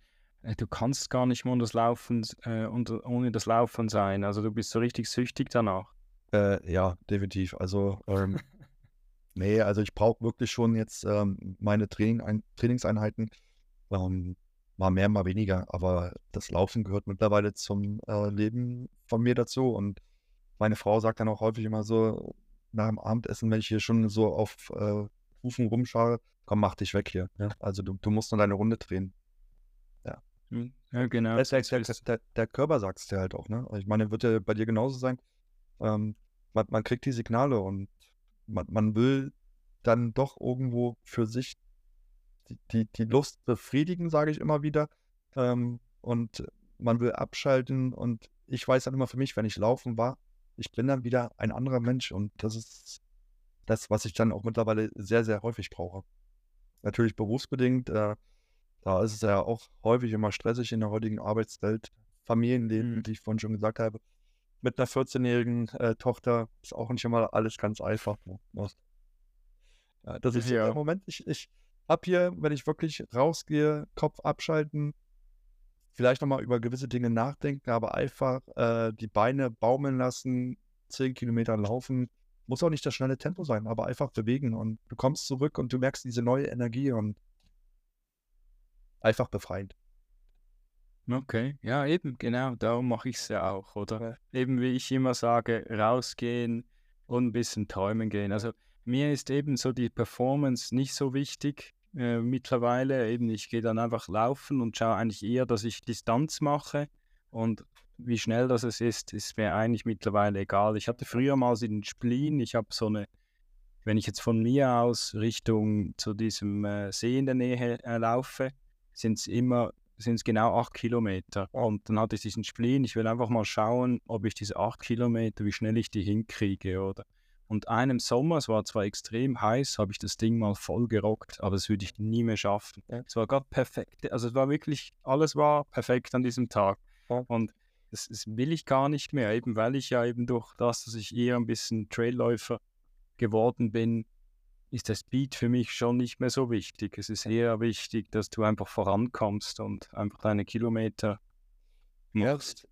äh, du kannst gar nicht mehr ohne das Laufen, äh, ohne das Laufen sein. Also du bist so richtig süchtig danach. Äh, ja, definitiv. Also ähm, Nee, also ich brauche wirklich schon jetzt ähm, meine Training, ein, Trainingseinheiten. Ähm, mal mehr, mal weniger. Aber das Laufen gehört mittlerweile zum äh, Leben von mir dazu. Und meine Frau sagt dann auch häufig immer so, nach dem Abendessen, wenn ich hier schon so auf äh, Hufen rumschaue, komm, mach dich weg hier. Ja? Also du, du musst nur deine Runde drehen. Ja. Hm, ja, genau. Der, der, der, der Körper sagt es dir halt auch, ne? Ich meine, wird ja bei dir genauso sein. Ähm, man, man kriegt die Signale und man, man will dann doch irgendwo für sich die, die, die Lust befriedigen, sage ich immer wieder. Ähm, und man will abschalten und ich weiß dann immer für mich, wenn ich laufen war, ich bin dann wieder ein anderer Mensch und das ist das, was ich dann auch mittlerweile sehr, sehr häufig brauche. Natürlich berufsbedingt, äh, Da ist es ja auch häufig immer stressig in der heutigen Arbeitswelt. Familienleben, Mhm. wie ich vorhin schon gesagt habe. Mit einer 14-jährigen äh, Tochter ist auch nicht immer alles ganz einfach. Ne? Das- Ja, das ist Ja. der Moment. Ich, ich habe hier, wenn ich wirklich rausgehe, Kopf abschalten, vielleicht nochmal über gewisse Dinge nachdenken, aber einfach äh, die Beine baumeln lassen, 10 Kilometer laufen. Muss auch nicht das schnelle Tempo sein, aber einfach bewegen und du kommst zurück und du merkst diese neue Energie und einfach befreiend. Okay, ja, eben, genau, darum mache ich es ja auch, oder? Ja. Eben wie ich immer sage, rausgehen und ein bisschen träumen gehen. Also mir ist eben so die Performance nicht so wichtig äh, mittlerweile. Eben, ich gehe dann einfach laufen und schaue eigentlich eher, dass ich Distanz mache. Und wie schnell das es ist, ist mir eigentlich mittlerweile egal. Ich hatte früher mal so den Spleen, ich habe so eine, wenn ich jetzt von mir aus Richtung zu diesem äh, See in der Nähe äh, laufe, sind es immer sind es genau acht Kilometer. Und dann hatte ich diesen Spleen. Ich will einfach mal schauen, ob ich diese acht Kilometer, wie schnell ich die hinkriege, oder? Und einem Sommer, es war zwar extrem heiß, habe ich das Ding mal voll gerockt, aber das würde ich nie mehr schaffen. Ja. Es war gerade perfekt. Also es war wirklich, alles war perfekt an diesem Tag. Ja. Und das, das will ich gar nicht mehr, eben weil ich ja eben durch das, dass ich eher ein bisschen Trailläufer geworden bin, ist der Speed für mich schon nicht mehr so wichtig. Es ist eher wichtig, dass du einfach vorankommst und einfach deine Kilometer Ja, machst.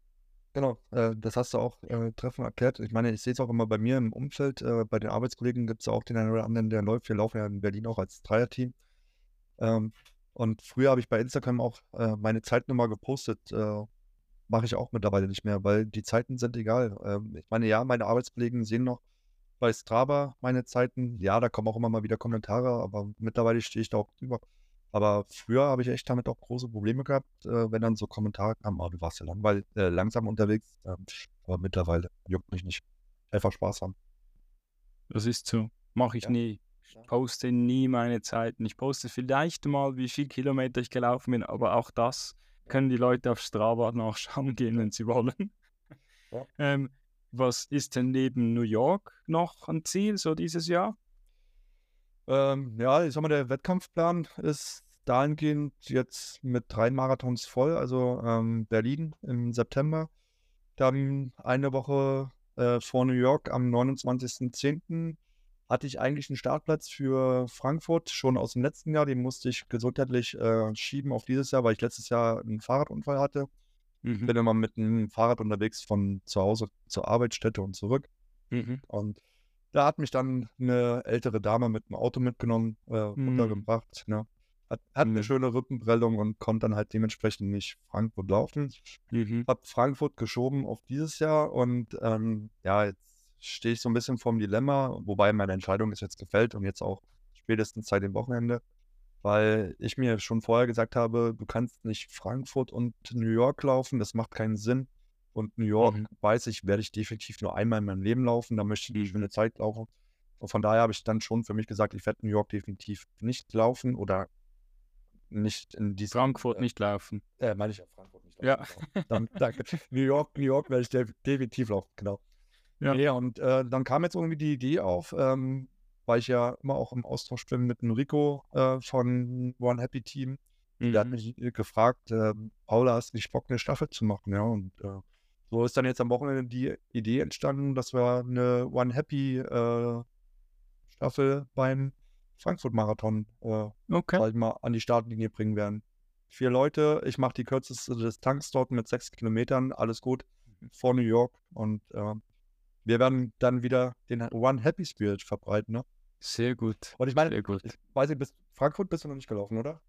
Genau, äh, das hast du auch äh, treffend erklärt. Ich meine, ich sehe es auch immer bei mir im Umfeld, äh, bei den Arbeitskollegen gibt es auch den einen oder anderen, der läuft. Wir laufen ja in Berlin auch als Dreierteam. Ähm, und früher habe ich bei Instagram auch äh, meine Zeitnummer gepostet. Äh, Mache ich auch mittlerweile nicht mehr, weil die Zeiten sind egal. Ähm, ich meine, ja, meine Arbeitskollegen sehen noch bei Strava meine Zeiten. Ja, da kommen auch immer mal wieder Kommentare, aber mittlerweile stehe ich da auch drüber. Aber früher habe ich echt damit auch große Probleme gehabt, äh, wenn dann so Kommentare kamen, ah, du warst ja langweil, äh, langsam unterwegs. Ähm, aber mittlerweile juckt mich nicht. Einfach Spaß haben. Das ist so. Mache ich Ja. nie. Ich poste nie meine Zeiten. Ich poste vielleicht mal, wie viel Kilometer ich gelaufen bin, aber auch das können die Leute auf Strava nachschauen gehen, wenn sie wollen. Ja. Ähm, was ist denn neben New York noch ein Ziel so dieses Jahr? Ähm, ja, ich sag mal, der Wettkampfplan ist dahingehend jetzt mit drei Marathons voll. Also ähm, Berlin im September, dann eine Woche äh, vor New York am 29.10. hatte ich eigentlich einen Startplatz für Frankfurt schon aus dem letzten Jahr. Den musste ich gesundheitlich äh, schieben auf dieses Jahr, weil ich letztes Jahr einen Fahrradunfall hatte. Mhm. Bin immer mit dem Fahrrad unterwegs von zu Hause zur Arbeitsstätte und zurück. Mhm. Und da hat mich dann eine ältere Dame mit dem Auto mitgenommen, äh, Mhm. runtergebracht. Ne? Hat, hat eine Mhm. schöne Rippenprellung und konnte dann halt dementsprechend nicht Frankfurt laufen. Mhm. Hab Frankfurt geschoben auf dieses Jahr und ähm, ja, jetzt stehe ich so ein bisschen vorm Dilemma, wobei meine Entscheidung ist jetzt gefällt und jetzt auch spätestens seit dem Wochenende, weil ich mir schon vorher gesagt habe, du kannst nicht Frankfurt und New York laufen, das macht keinen Sinn. Und New York, Mhm. weiß ich, werde ich definitiv nur einmal in meinem Leben laufen, da möchte ich eine Mhm. schöne Zeit laufen. Und von daher habe ich dann schon für mich gesagt, ich werde New York definitiv nicht laufen oder nicht in diesem Frankfurt äh, nicht laufen. äh, meine ich ja Frankfurt nicht. Ja. laufen, genau. Dann, danke. New York, New York werde ich def definitiv laufen, genau. Ja. Ja, und äh, dann kam jetzt irgendwie die Idee auf, ähm, weil ich ja immer auch im Austausch bin mit dem Rico äh, von One Happy Team. Der hat Mhm. mich äh, gefragt, äh, Paula, hast du nicht Bock, eine Staffel zu machen? Ja, und äh, so ist dann jetzt am Wochenende die Idee entstanden, dass wir eine One Happy äh, Staffel beim Frankfurt-Marathon Okay. mal, an die Startlinie bringen werden. Vier Leute, ich mache die kürzeste Distanz dort mit sechs Kilometern, alles gut, vor New York. Und äh, wir werden dann wieder den One Happy Spirit verbreiten. Ne? Sehr gut. Und ich meine, Sehr gut. ich weiß nicht, bis Frankfurt bist du noch nicht gelaufen, oder?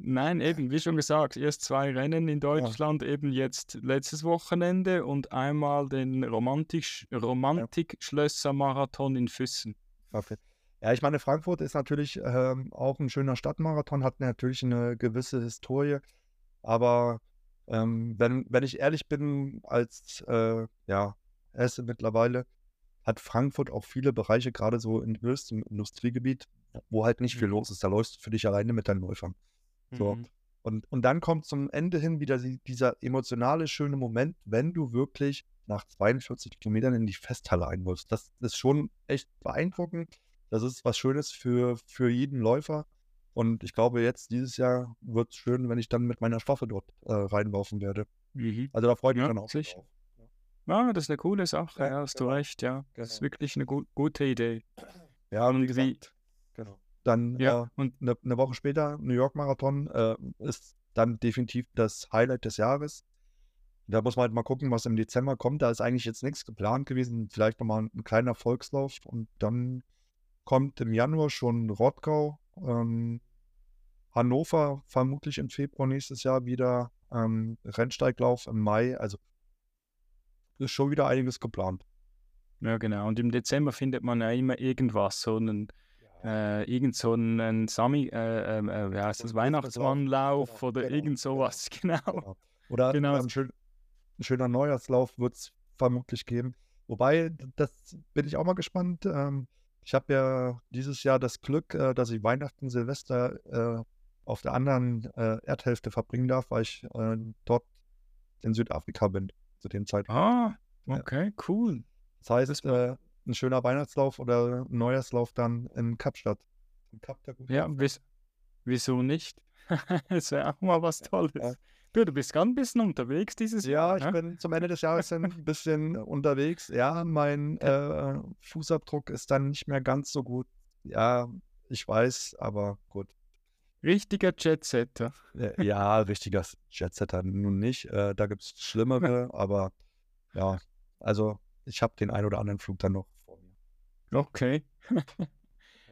Nein, eben, wie schon gesagt, erst zwei Rennen in Deutschland, eben jetzt letztes Wochenende und einmal den Romantik Romantik-Schlösser-Marathon in Füssen. Okay. Ja, ich meine, Frankfurt ist natürlich ähm, auch ein schöner Stadtmarathon, hat natürlich eine gewisse Historie. Aber ähm, wenn, wenn ich ehrlich bin, als äh, ja, Hesse mittlerweile, hat Frankfurt auch viele Bereiche, gerade so in höchstem Industriegebiet, wo halt nicht viel Mhm. los ist. Da läufst du für dich alleine mit deinen Läufern. So. Mhm. Und, und dann kommt zum Ende hin wieder die, dieser emotionale, schöne Moment, wenn du wirklich nach 42 Kilometern in die Festhalle einläufst. Das ist schon echt beeindruckend. Das ist was Schönes für, für jeden Läufer. Und ich glaube, jetzt dieses Jahr wird es schön, wenn ich dann mit meiner Staffel dort äh, reinlaufen werde. Mhm. Also da freue ich mich Ja, dann auch sicher. drauf. Ja, das ist eine coole Sache, Ja, hast genau. du recht, ja. Das ist Genau. wirklich eine gu gute Idee. Ja, und wie Und wie, gesagt, genau. Dann ja, äh, und eine, eine Woche später, New York Marathon, äh, ist dann definitiv das Highlight des Jahres. Da muss man halt mal gucken, was im Dezember kommt. Da ist eigentlich jetzt nichts geplant gewesen. Vielleicht nochmal ein, ein kleiner Volkslauf. Und dann kommt im Januar schon Rottgau, ähm, Hannover, vermutlich im Februar nächstes Jahr wieder ähm, Rennsteiglauf im Mai. Also ist schon wieder einiges geplant. ja, genau. Und im Dezember findet man ja immer irgendwas, so einen, äh, irgend so einen, Sami, äh, ähm, äh, wie heißt das. Weihnachtsmannlauf Genau, oder genau, irgend sowas, genau. Genau. Oder Genau. ein, schön, ein schöner Neujahrslauf wird es vermutlich geben. Wobei, das bin ich auch mal gespannt. Ähm, ich habe ja dieses Jahr das Glück, äh, dass ich Weihnachten, Silvester äh, auf der anderen äh, Erdhälfte verbringen darf, weil ich äh, dort in Südafrika bin zu dem Zeitpunkt. Ah, Ja. okay, cool. Das heißt, äh, ein schöner Weihnachtslauf oder ein Neujahrslauf dann in Kapstadt. Im Kap Ja, wis wieso nicht? Das wäre auch mal was Tolles. Ja. Du, du bist ganz ein bisschen unterwegs dieses Ja, Jahr. ich ne? bin zum Ende des Jahres ein bisschen unterwegs. Ja, mein äh, Fußabdruck ist dann nicht mehr ganz so gut. Ja, ich weiß, aber gut. Richtiger Jetsetter. Äh, Ja, richtiger Jetsetter nun nicht. Äh, da gibt es schlimmere, aber ja, also ich habe den ein oder anderen Flug dann noch vor mir. Okay.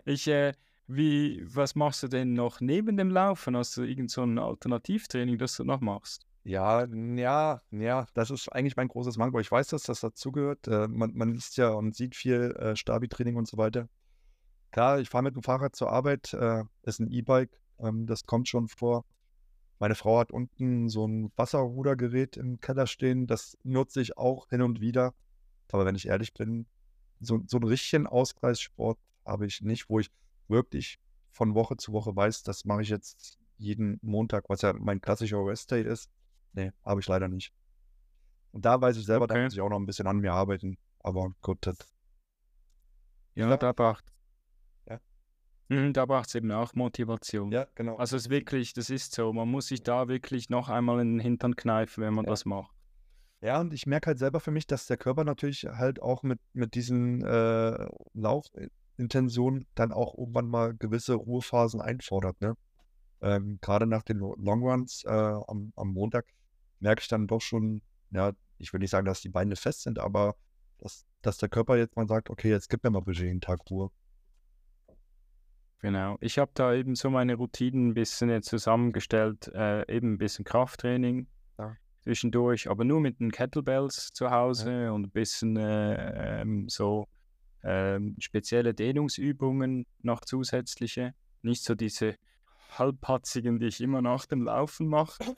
Ich, äh, wie, was machst du denn noch neben dem Laufen? Hast du irgend so ein Alternativtraining, das du noch machst? Ja, ja, ja, das ist eigentlich mein großes Manko. Ich weiß, dass das dazugehört. Äh, man, man liest ja und sieht viel äh, Stabi-Training und so weiter. Klar, ich fahre mit dem Fahrrad zur Arbeit, äh, ist ein E-Bike, ähm, das kommt schon vor. Meine Frau hat unten so ein Wasserrudergerät im Keller stehen, das nutze ich auch hin und wieder. Aber wenn ich ehrlich bin, so, so einen richtigen Ausgleichssport habe ich nicht, wo ich wirklich von Woche zu Woche weiß, das mache ich jetzt jeden Montag, was ja mein klassischer Rest Day ist. Nee, habe ich leider nicht. Und da weiß ich selber, da Okay. muss ich auch noch ein bisschen an mir arbeiten. Aber gut, das, Ja, Ja. da braucht Ja. Mhm, da braucht es eben auch Motivation. ja, genau. Also es ist wirklich, das ist so, man muss sich da wirklich noch einmal in den Hintern kneifen, wenn man Ja. das macht. Ja, und ich merke halt selber für mich, dass der Körper natürlich halt auch mit, mit diesen äh, Laufintentionen dann auch irgendwann mal gewisse Ruhephasen einfordert, ne? Ähm, gerade nach den Lo- Longruns äh, am, am Montag merke ich dann doch schon, ja, ich will nicht sagen, dass die Beine fest sind, aber dass, dass der Körper jetzt mal sagt, okay, jetzt gib mir mal bitte jeden Tag Ruhe. Genau. Ich habe da eben so meine Routinen ein bisschen jetzt zusammengestellt, äh, eben ein bisschen Krafttraining Ja. zwischendurch, aber nur mit den Kettlebells zu Hause und ein bisschen äh, ähm, so ähm, spezielle Dehnungsübungen noch zusätzliche. Nicht so diese halbpatzigen, die ich immer nach dem Laufen mache.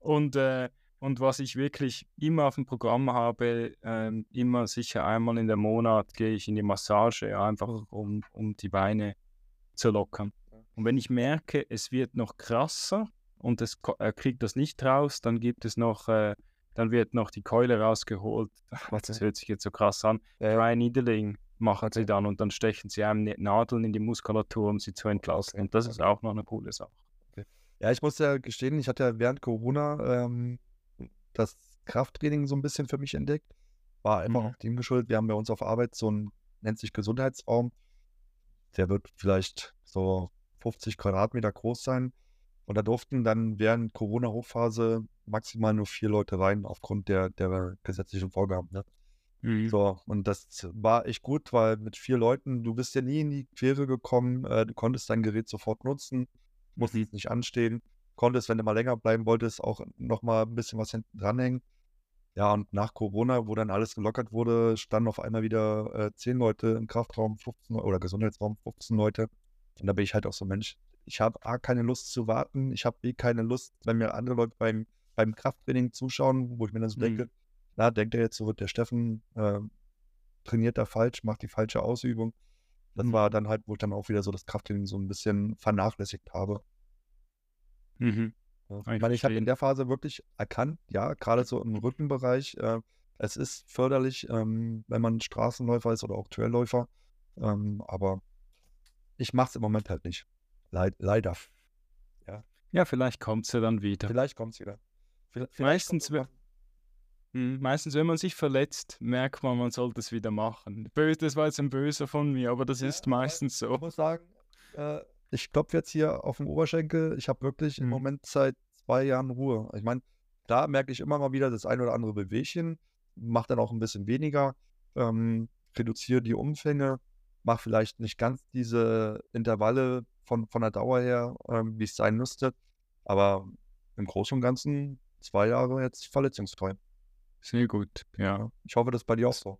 und, äh, und was ich wirklich immer auf dem Programm habe, ähm, immer sicher einmal in der Monat gehe ich in die Massage, einfach um, um die Beine zu lockern. Und wenn ich merke, es wird noch krasser und es er kriegt das nicht raus, dann gibt es noch, äh, dann wird noch die Keule rausgeholt. Das Okay. hört sich jetzt so krass an. Ja. Dry Needling machen sie Okay. dann und dann stechen sie einem Ne- Nadeln in die Muskulatur, um sie zu entlasten. Okay, Und das ist auch noch eine coole Sache. Ja, ich muss ja gestehen, ich hatte ja während Corona ähm, das Krafttraining so ein bisschen für mich entdeckt. War einfach Mhm. auch dem geschuldet. Wir haben bei uns auf Arbeit so einen, nennt sich Gesundheitsraum. Der wird vielleicht so 50 Quadratmeter groß sein. Und da durften dann während Corona-Hochphase maximal nur vier Leute rein, aufgrund der, der gesetzlichen Vorgaben. Ne? Mhm. So, und das war echt gut, weil mit vier Leuten, du bist ja nie in die Quere gekommen, äh, du konntest dein Gerät sofort nutzen, musstest nicht anstehen, konntest, wenn du mal länger bleiben wolltest, auch nochmal ein bisschen was hinten dranhängen. Ja, und nach Corona, wo dann alles gelockert wurde, standen auf einmal wieder äh, 10 Leute im Kraftraum, 15 Leu- oder Gesundheitsraum, 15 Leute. Und da bin ich halt auch so, Mensch, ich habe A, keine Lust zu warten, ich habe B, keine Lust, wenn mir andere Leute beim, beim Krafttraining zuschauen, wo ich mir dann so Mhm. denke, na, denkt er jetzt, so wird der Steffen, äh, trainiert da falsch, macht die falsche Ausübung. Das Mhm. war dann halt, wo ich dann auch wieder so das Krafttraining so ein bisschen vernachlässigt habe. Mhm. Ja. Ich meine, ich habe in der Phase wirklich erkannt, ja, gerade so im Rückenbereich, äh, es ist förderlich, ähm, wenn man Straßenläufer ist oder auch Trailläufer. Ähm, aber ich mache es im Moment halt nicht. Leid, leider. Ja, vielleicht kommt sie dann wieder. Vielleicht kommt es wieder. Vielleicht, Meistens, kommt's Hm, Meistens, wenn man sich verletzt, merkt man, man sollte es wieder machen. Böse, das war jetzt ein Böser von mir, aber das Ja, ist meistens Ich so. muss sagen, äh, ich klopfe jetzt hier auf den Oberschenkel. Ich habe wirklich im Mhm. Moment seit zwei Jahren Ruhe. Ich meine, da merke ich immer mal wieder das ein oder andere Bewegchen, mache dann auch ein bisschen weniger, ähm, reduziere die Umfänge, mache vielleicht nicht ganz diese Intervalle von, von der Dauer her, ähm, wie es sein müsste. Aber im Großen und Ganzen zwei Jahre jetzt verletzungsfrei. Sehr gut. Ja. Ich hoffe, das ist bei dir auch so.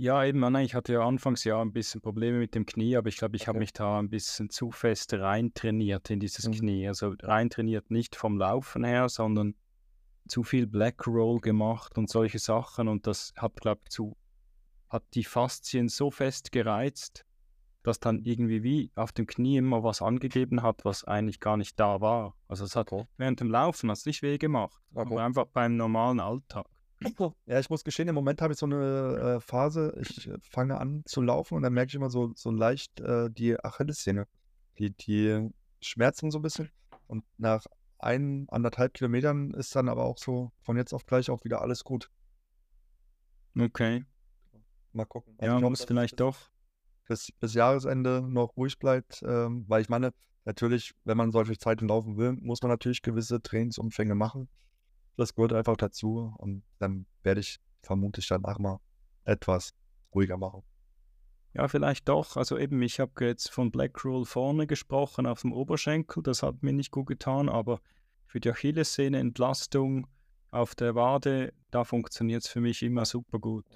Ja, eben, nein, ich hatte ja anfangs ja ein bisschen Probleme mit dem Knie, aber ich glaube, ich habe Okay. mich da ein bisschen zu fest reintrainiert in dieses Mhm. Knie. Also reintrainiert nicht vom Laufen her, sondern zu viel Black Roll gemacht und solche Sachen und das hat, glaube ich, zu, hat die Faszien so fest gereizt, dass dann irgendwie wie auf dem Knie immer was angegeben hat, was eigentlich gar nicht da war. Also es hat Okay. während dem Laufen hat's nicht weh gemacht, Okay. aber einfach beim normalen Alltag. Ja, ich muss gestehen, im Moment habe ich so eine äh, Phase, ich äh, fange an zu laufen und dann merke ich immer so, so leicht äh, die Achillessehne. Die, die schmerzen so ein bisschen. Und nach ein, anderthalb Kilometern ist dann aber auch so von jetzt auf gleich auch wieder alles gut. Okay, Mal gucken. Also ja, muss vielleicht doch. bis, bis Jahresende noch ruhig bleibt, ähm, weil ich meine, natürlich, wenn man solche Zeiten laufen will, muss man natürlich gewisse Trainingsumfänge machen. Das gehört einfach dazu und dann werde ich vermutlich danach mal etwas ruhiger machen. Ja, vielleicht doch. Also eben, ich habe jetzt von Black Roll vorne gesprochen auf dem Oberschenkel. Das hat mir nicht gut getan, aber für die Achillessehne Entlastung auf der Wade, da funktioniert es für mich immer super gut.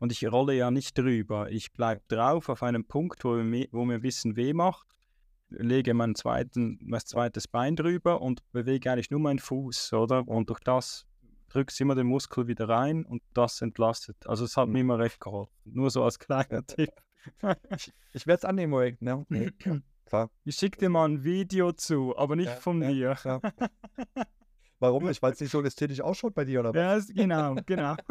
Und ich rolle ja nicht drüber. Ich bleibe drauf auf einem Punkt, wo mir, wo mir ein weh macht, lege mein, zweiten, mein zweites Bein drüber und bewege eigentlich nur meinen Fuß, oder? Und durch das drückst du immer den Muskel wieder rein und das entlastet. Also es hat mir immer recht geholfen. Nur so als kleiner Tipp. Ich, werde es annehmen, Ray. Ne? Nee, klar. Ich schicke dir mal ein Video zu, aber nicht Ja, von ja, dir. Warum nicht? Weil es nicht so ästhetisch ausschaut bei dir, oder was? Ja, genau, genau.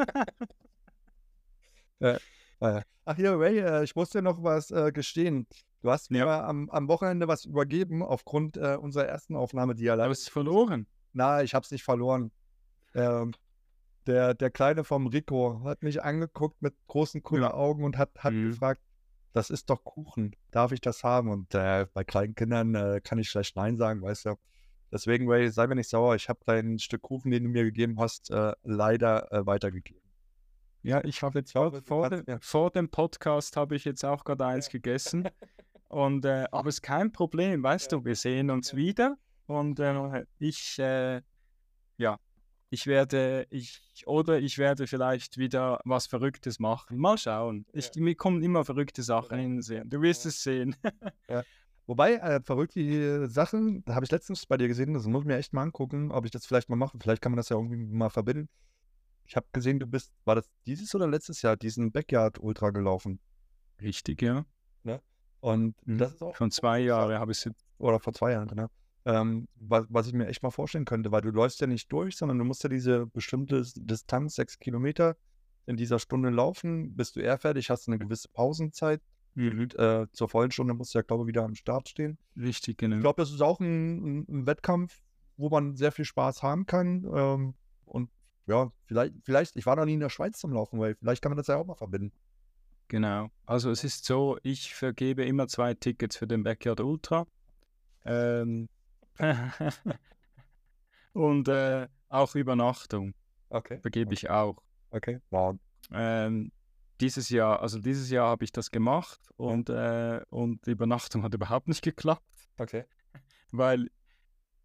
Ah, ja. Ach hier, Ray, äh, ich muss dir noch was äh, gestehen. Du hast mir Ja. am, am Wochenende was übergeben aufgrund äh, unserer ersten Aufnahme, die ja Aber leider. es verloren. Na, ich hab's nicht verloren. Ähm, der, der Kleine vom Rico hat mich angeguckt mit großen grünen Ja. Augen und hat, hat Mhm. gefragt, das ist doch Kuchen, darf ich das haben? Und äh, bei kleinen Kindern äh, kann ich schlecht Nein sagen, weißt du. Deswegen, Ray, sei mir nicht sauer, ich habe dein Stück Kuchen, den du mir gegeben hast, äh, leider äh, weitergegeben. Ja, ich habe jetzt hoffe, vor, dem, vor dem Podcast habe ich jetzt auch gerade eins gegessen. Und äh, aber ist kein Problem, weißt Ja. du, wir sehen uns Ja. wieder und äh, ich äh, ja, ich werde ich oder ich werde vielleicht wieder was Verrücktes machen. Mal schauen. Ich, mir kommen immer verrückte Sachen in den Sinn. Du wirst Ja. es sehen. Wobei, äh, verrückte Sachen, da habe ich letztens bei dir gesehen, das muss ich mir echt mal angucken, ob ich das vielleicht mal mache. Vielleicht kann man das ja irgendwie mal verbinden. Ich habe gesehen, du bist, war das dieses oder letztes Jahr, diesen Backyard Ultra gelaufen? Richtig, ja. Und Mhm. das ist auch Schon zwei Jahre habe ich es. oder vor zwei Jahren, genau. Ähm, was, was ich mir echt mal vorstellen könnte, weil du läufst ja nicht durch, sondern du musst ja diese bestimmte Distanz, sechs Kilometer, in dieser Stunde laufen, bist du eher fertig, hast eine gewisse Pausenzeit. Mhm. Und, äh, zur vollen Stunde musst du ja, glaube ich, wieder am Start stehen. Richtig, Ich genau. glaube, das ist auch ein, ein, ein Wettkampf, wo man sehr viel Spaß haben kann. Ähm, und ja, vielleicht, vielleicht, ich war noch nie in der Schweiz zum Laufen, weil vielleicht kann man das ja auch mal verbinden. Genau. Also es ist so, ich vergebe immer zwei Tickets für den Backyard Ultra. Ähm, und äh, auch Übernachtung Okay. vergebe ich auch. Okay. Wow. Ähm, dieses Jahr, also dieses Jahr habe ich das gemacht und, äh, und die Übernachtung hat überhaupt nicht geklappt, Okay. weil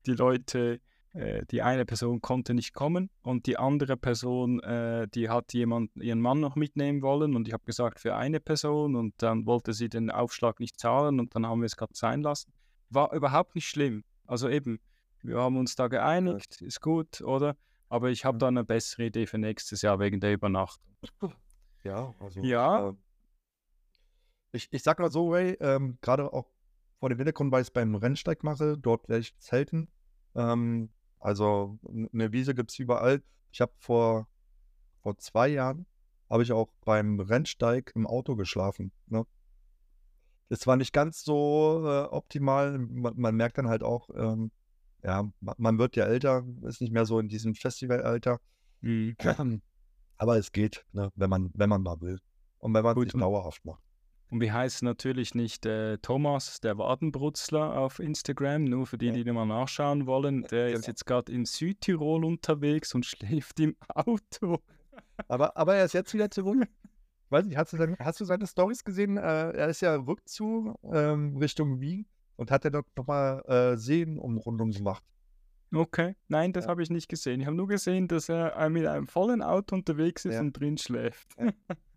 die Leute, äh, die eine Person konnte nicht kommen und die andere Person, äh, die hat jemand, ihren Mann noch mitnehmen wollen und ich habe gesagt für eine Person und dann wollte sie den Aufschlag nicht zahlen und dann haben wir es gerade sein lassen. War überhaupt nicht schlimm. Also eben, wir haben uns da geeinigt, ist gut, oder? Aber ich habe da eine bessere Idee für nächstes Jahr wegen der Übernachtung. Ja, also. Ja. äh, ich, ich sag mal so, Ray, ähm, gerade auch vor dem Hintergrund, weil ich es beim Rennsteig mache, dort werde ich zelten. Ähm, also eine Wiese gibt es überall. Ich habe vor, vor zwei Jahren, habe ich auch beim Rennsteig im Auto geschlafen. Ne? es war nicht ganz so äh, optimal. Man, man, merkt dann halt auch, ähm, ja, man wird ja älter, ist nicht mehr so in diesem Festivalalter. Mhm. Aber es geht, ne, wenn man, wenn man mal will. Und wenn man es dauerhaft macht. Und wie heißt natürlich nicht äh, Thomas, der Wadenbrutzler auf Instagram, nur für die, die mal nachschauen wollen. Der ist genau. jetzt gerade in Südtirol unterwegs und schläft im Auto. Aber, aber er ist jetzt wieder zurück. Weiß nicht, hast du, seine, hast du seine Stories gesehen? Äh, er ist ja Rückzug ähm, Richtung Wien und hat er dort nochmal äh, Seenumrundung gemacht. Okay, nein, das ja. habe ich nicht gesehen. Ich habe nur gesehen, dass er äh, mit einem vollen Auto unterwegs ist ja. und drin schläft. Ja.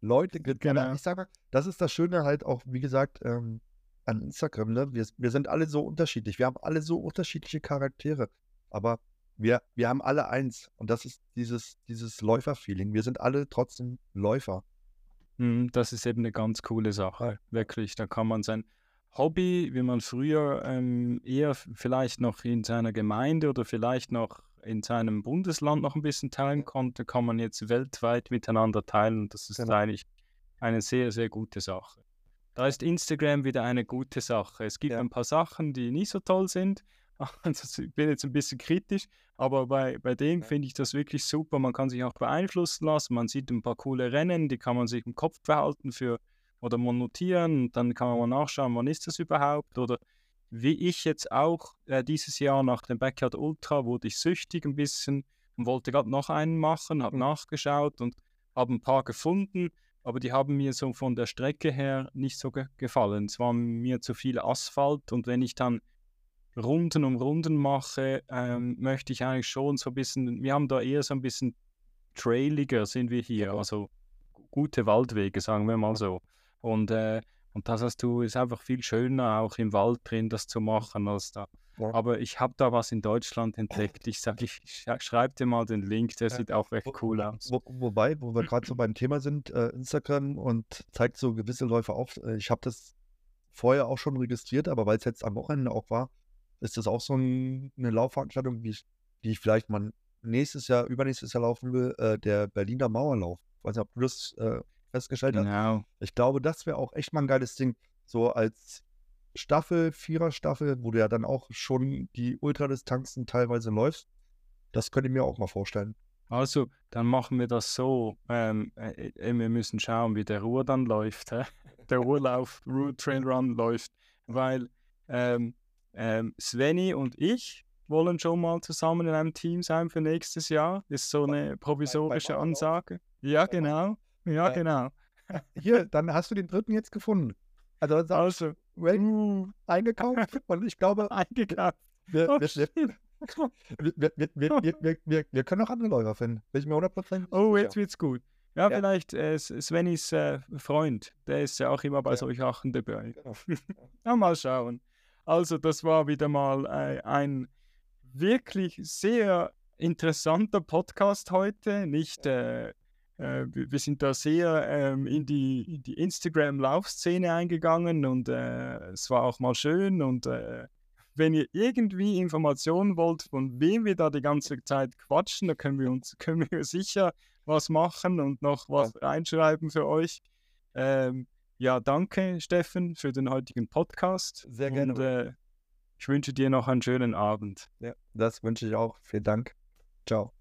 Leute, genau. ich sage mal, das ist das Schöne halt auch, wie gesagt, ähm, an Instagram, ne? Wir, wir sind alle so unterschiedlich. Wir haben alle so unterschiedliche Charaktere. Aber wir, wir haben alle eins. Und das ist dieses, dieses Läufer-Feeling. Wir sind alle trotzdem Läufer. Mhm, das ist eben eine ganz coole Sache. Wirklich. Da kann man sein Hobby, wie man früher ähm, eher vielleicht noch in seiner Gemeinde oder vielleicht noch in seinem Bundesland noch ein bisschen teilen konnte, kann man jetzt weltweit miteinander teilen. Das ist genau. eigentlich eine sehr, sehr gute Sache. Da ist Instagram wieder eine gute Sache. Es gibt ja. ein paar Sachen, die nicht so toll sind. Also ich bin jetzt ein bisschen kritisch, aber bei, bei dem ja. finde ich das wirklich super. Man kann sich auch beeinflussen lassen. Man sieht ein paar coole Rennen, die kann man sich im Kopf behalten für oder man notieren und dann kann man mal nachschauen, wann ist das überhaupt oder wie ich jetzt auch äh, dieses Jahr nach dem Backyard Ultra wurde ich süchtig ein bisschen und wollte gerade noch einen machen, habe mhm. nachgeschaut und habe ein paar gefunden, aber die haben mir so von der Strecke her nicht so ge gefallen. Es war mir zu viel Asphalt und wenn ich dann Runden um Runden mache, ähm, möchte ich eigentlich schon so ein bisschen, wir haben da eher so ein bisschen trailiger sind wir hier, also gute Waldwege, sagen wir mal so. Und, äh, und das hast du, ist einfach viel schöner, auch im Wald drin das zu machen als da. Ja. Aber ich habe da was in Deutschland entdeckt. Ich sage, ich schreibe dir mal den Link, der ja. sieht auch echt cool aus. Wo, wobei, wo wir gerade so beim Thema sind, äh, Instagram und zeigt so gewisse Läufe auf. Äh, ich habe das vorher auch schon registriert, aber weil es jetzt am Wochenende auch war, ist das auch so ein, eine Laufveranstaltung, die ich, die ich vielleicht mal nächstes Jahr, übernächstes Jahr laufen will, äh, der Berliner Mauerlauf. Ich weiß nicht, ob du das äh, festgestellt genau. hast. Ich glaube, das wäre auch echt mal ein geiles Ding. So als Staffel, Vierer-Staffel, wo du ja dann auch schon die Ultradistanzen teilweise läufst. Das könnte ich mir auch mal vorstellen. Also, dann machen wir das so. Ähm, äh, äh wir müssen schauen, wie der Ruhr dann läuft. Hä? Der Ruhrlauf, Ruhr Train Run läuft. Weil ähm, ähm, Sveni und ich wollen schon mal zusammen in einem Team sein für nächstes Jahr. Ist so eine provisorische Ansage. Ja, genau. Ja, genau. Hier, dann hast du den dritten jetzt gefunden. Also, also well, uh, eingekauft und ich glaube, eingekauft. Wir, oh, wir, wir, wir, wir, können auch andere Läufer finden. Bin ich mir 100% Oh, jetzt wird's gut. Ja, ja. vielleicht äh, Svenis äh, Freund, der ist ja auch immer bei ja. solchen Sachen dabei. Genau. ja, mal schauen. Also, das war wieder mal äh, ein wirklich sehr interessanter Podcast heute. Nicht äh, äh, wir sind da sehr ähm, in die, in die Instagram-Laufszene eingegangen und äh, es war auch mal schön. Und äh, wenn ihr irgendwie Informationen wollt, von wem wir da die ganze Zeit quatschen, da können wir uns können wir sicher was machen und noch was reinschreiben für euch. Ähm, ja, danke, Steffen, für den heutigen Podcast. Sehr gerne. Und, äh, ich wünsche dir noch einen schönen Abend. Ja, das wünsche ich auch. Vielen Dank. Ciao.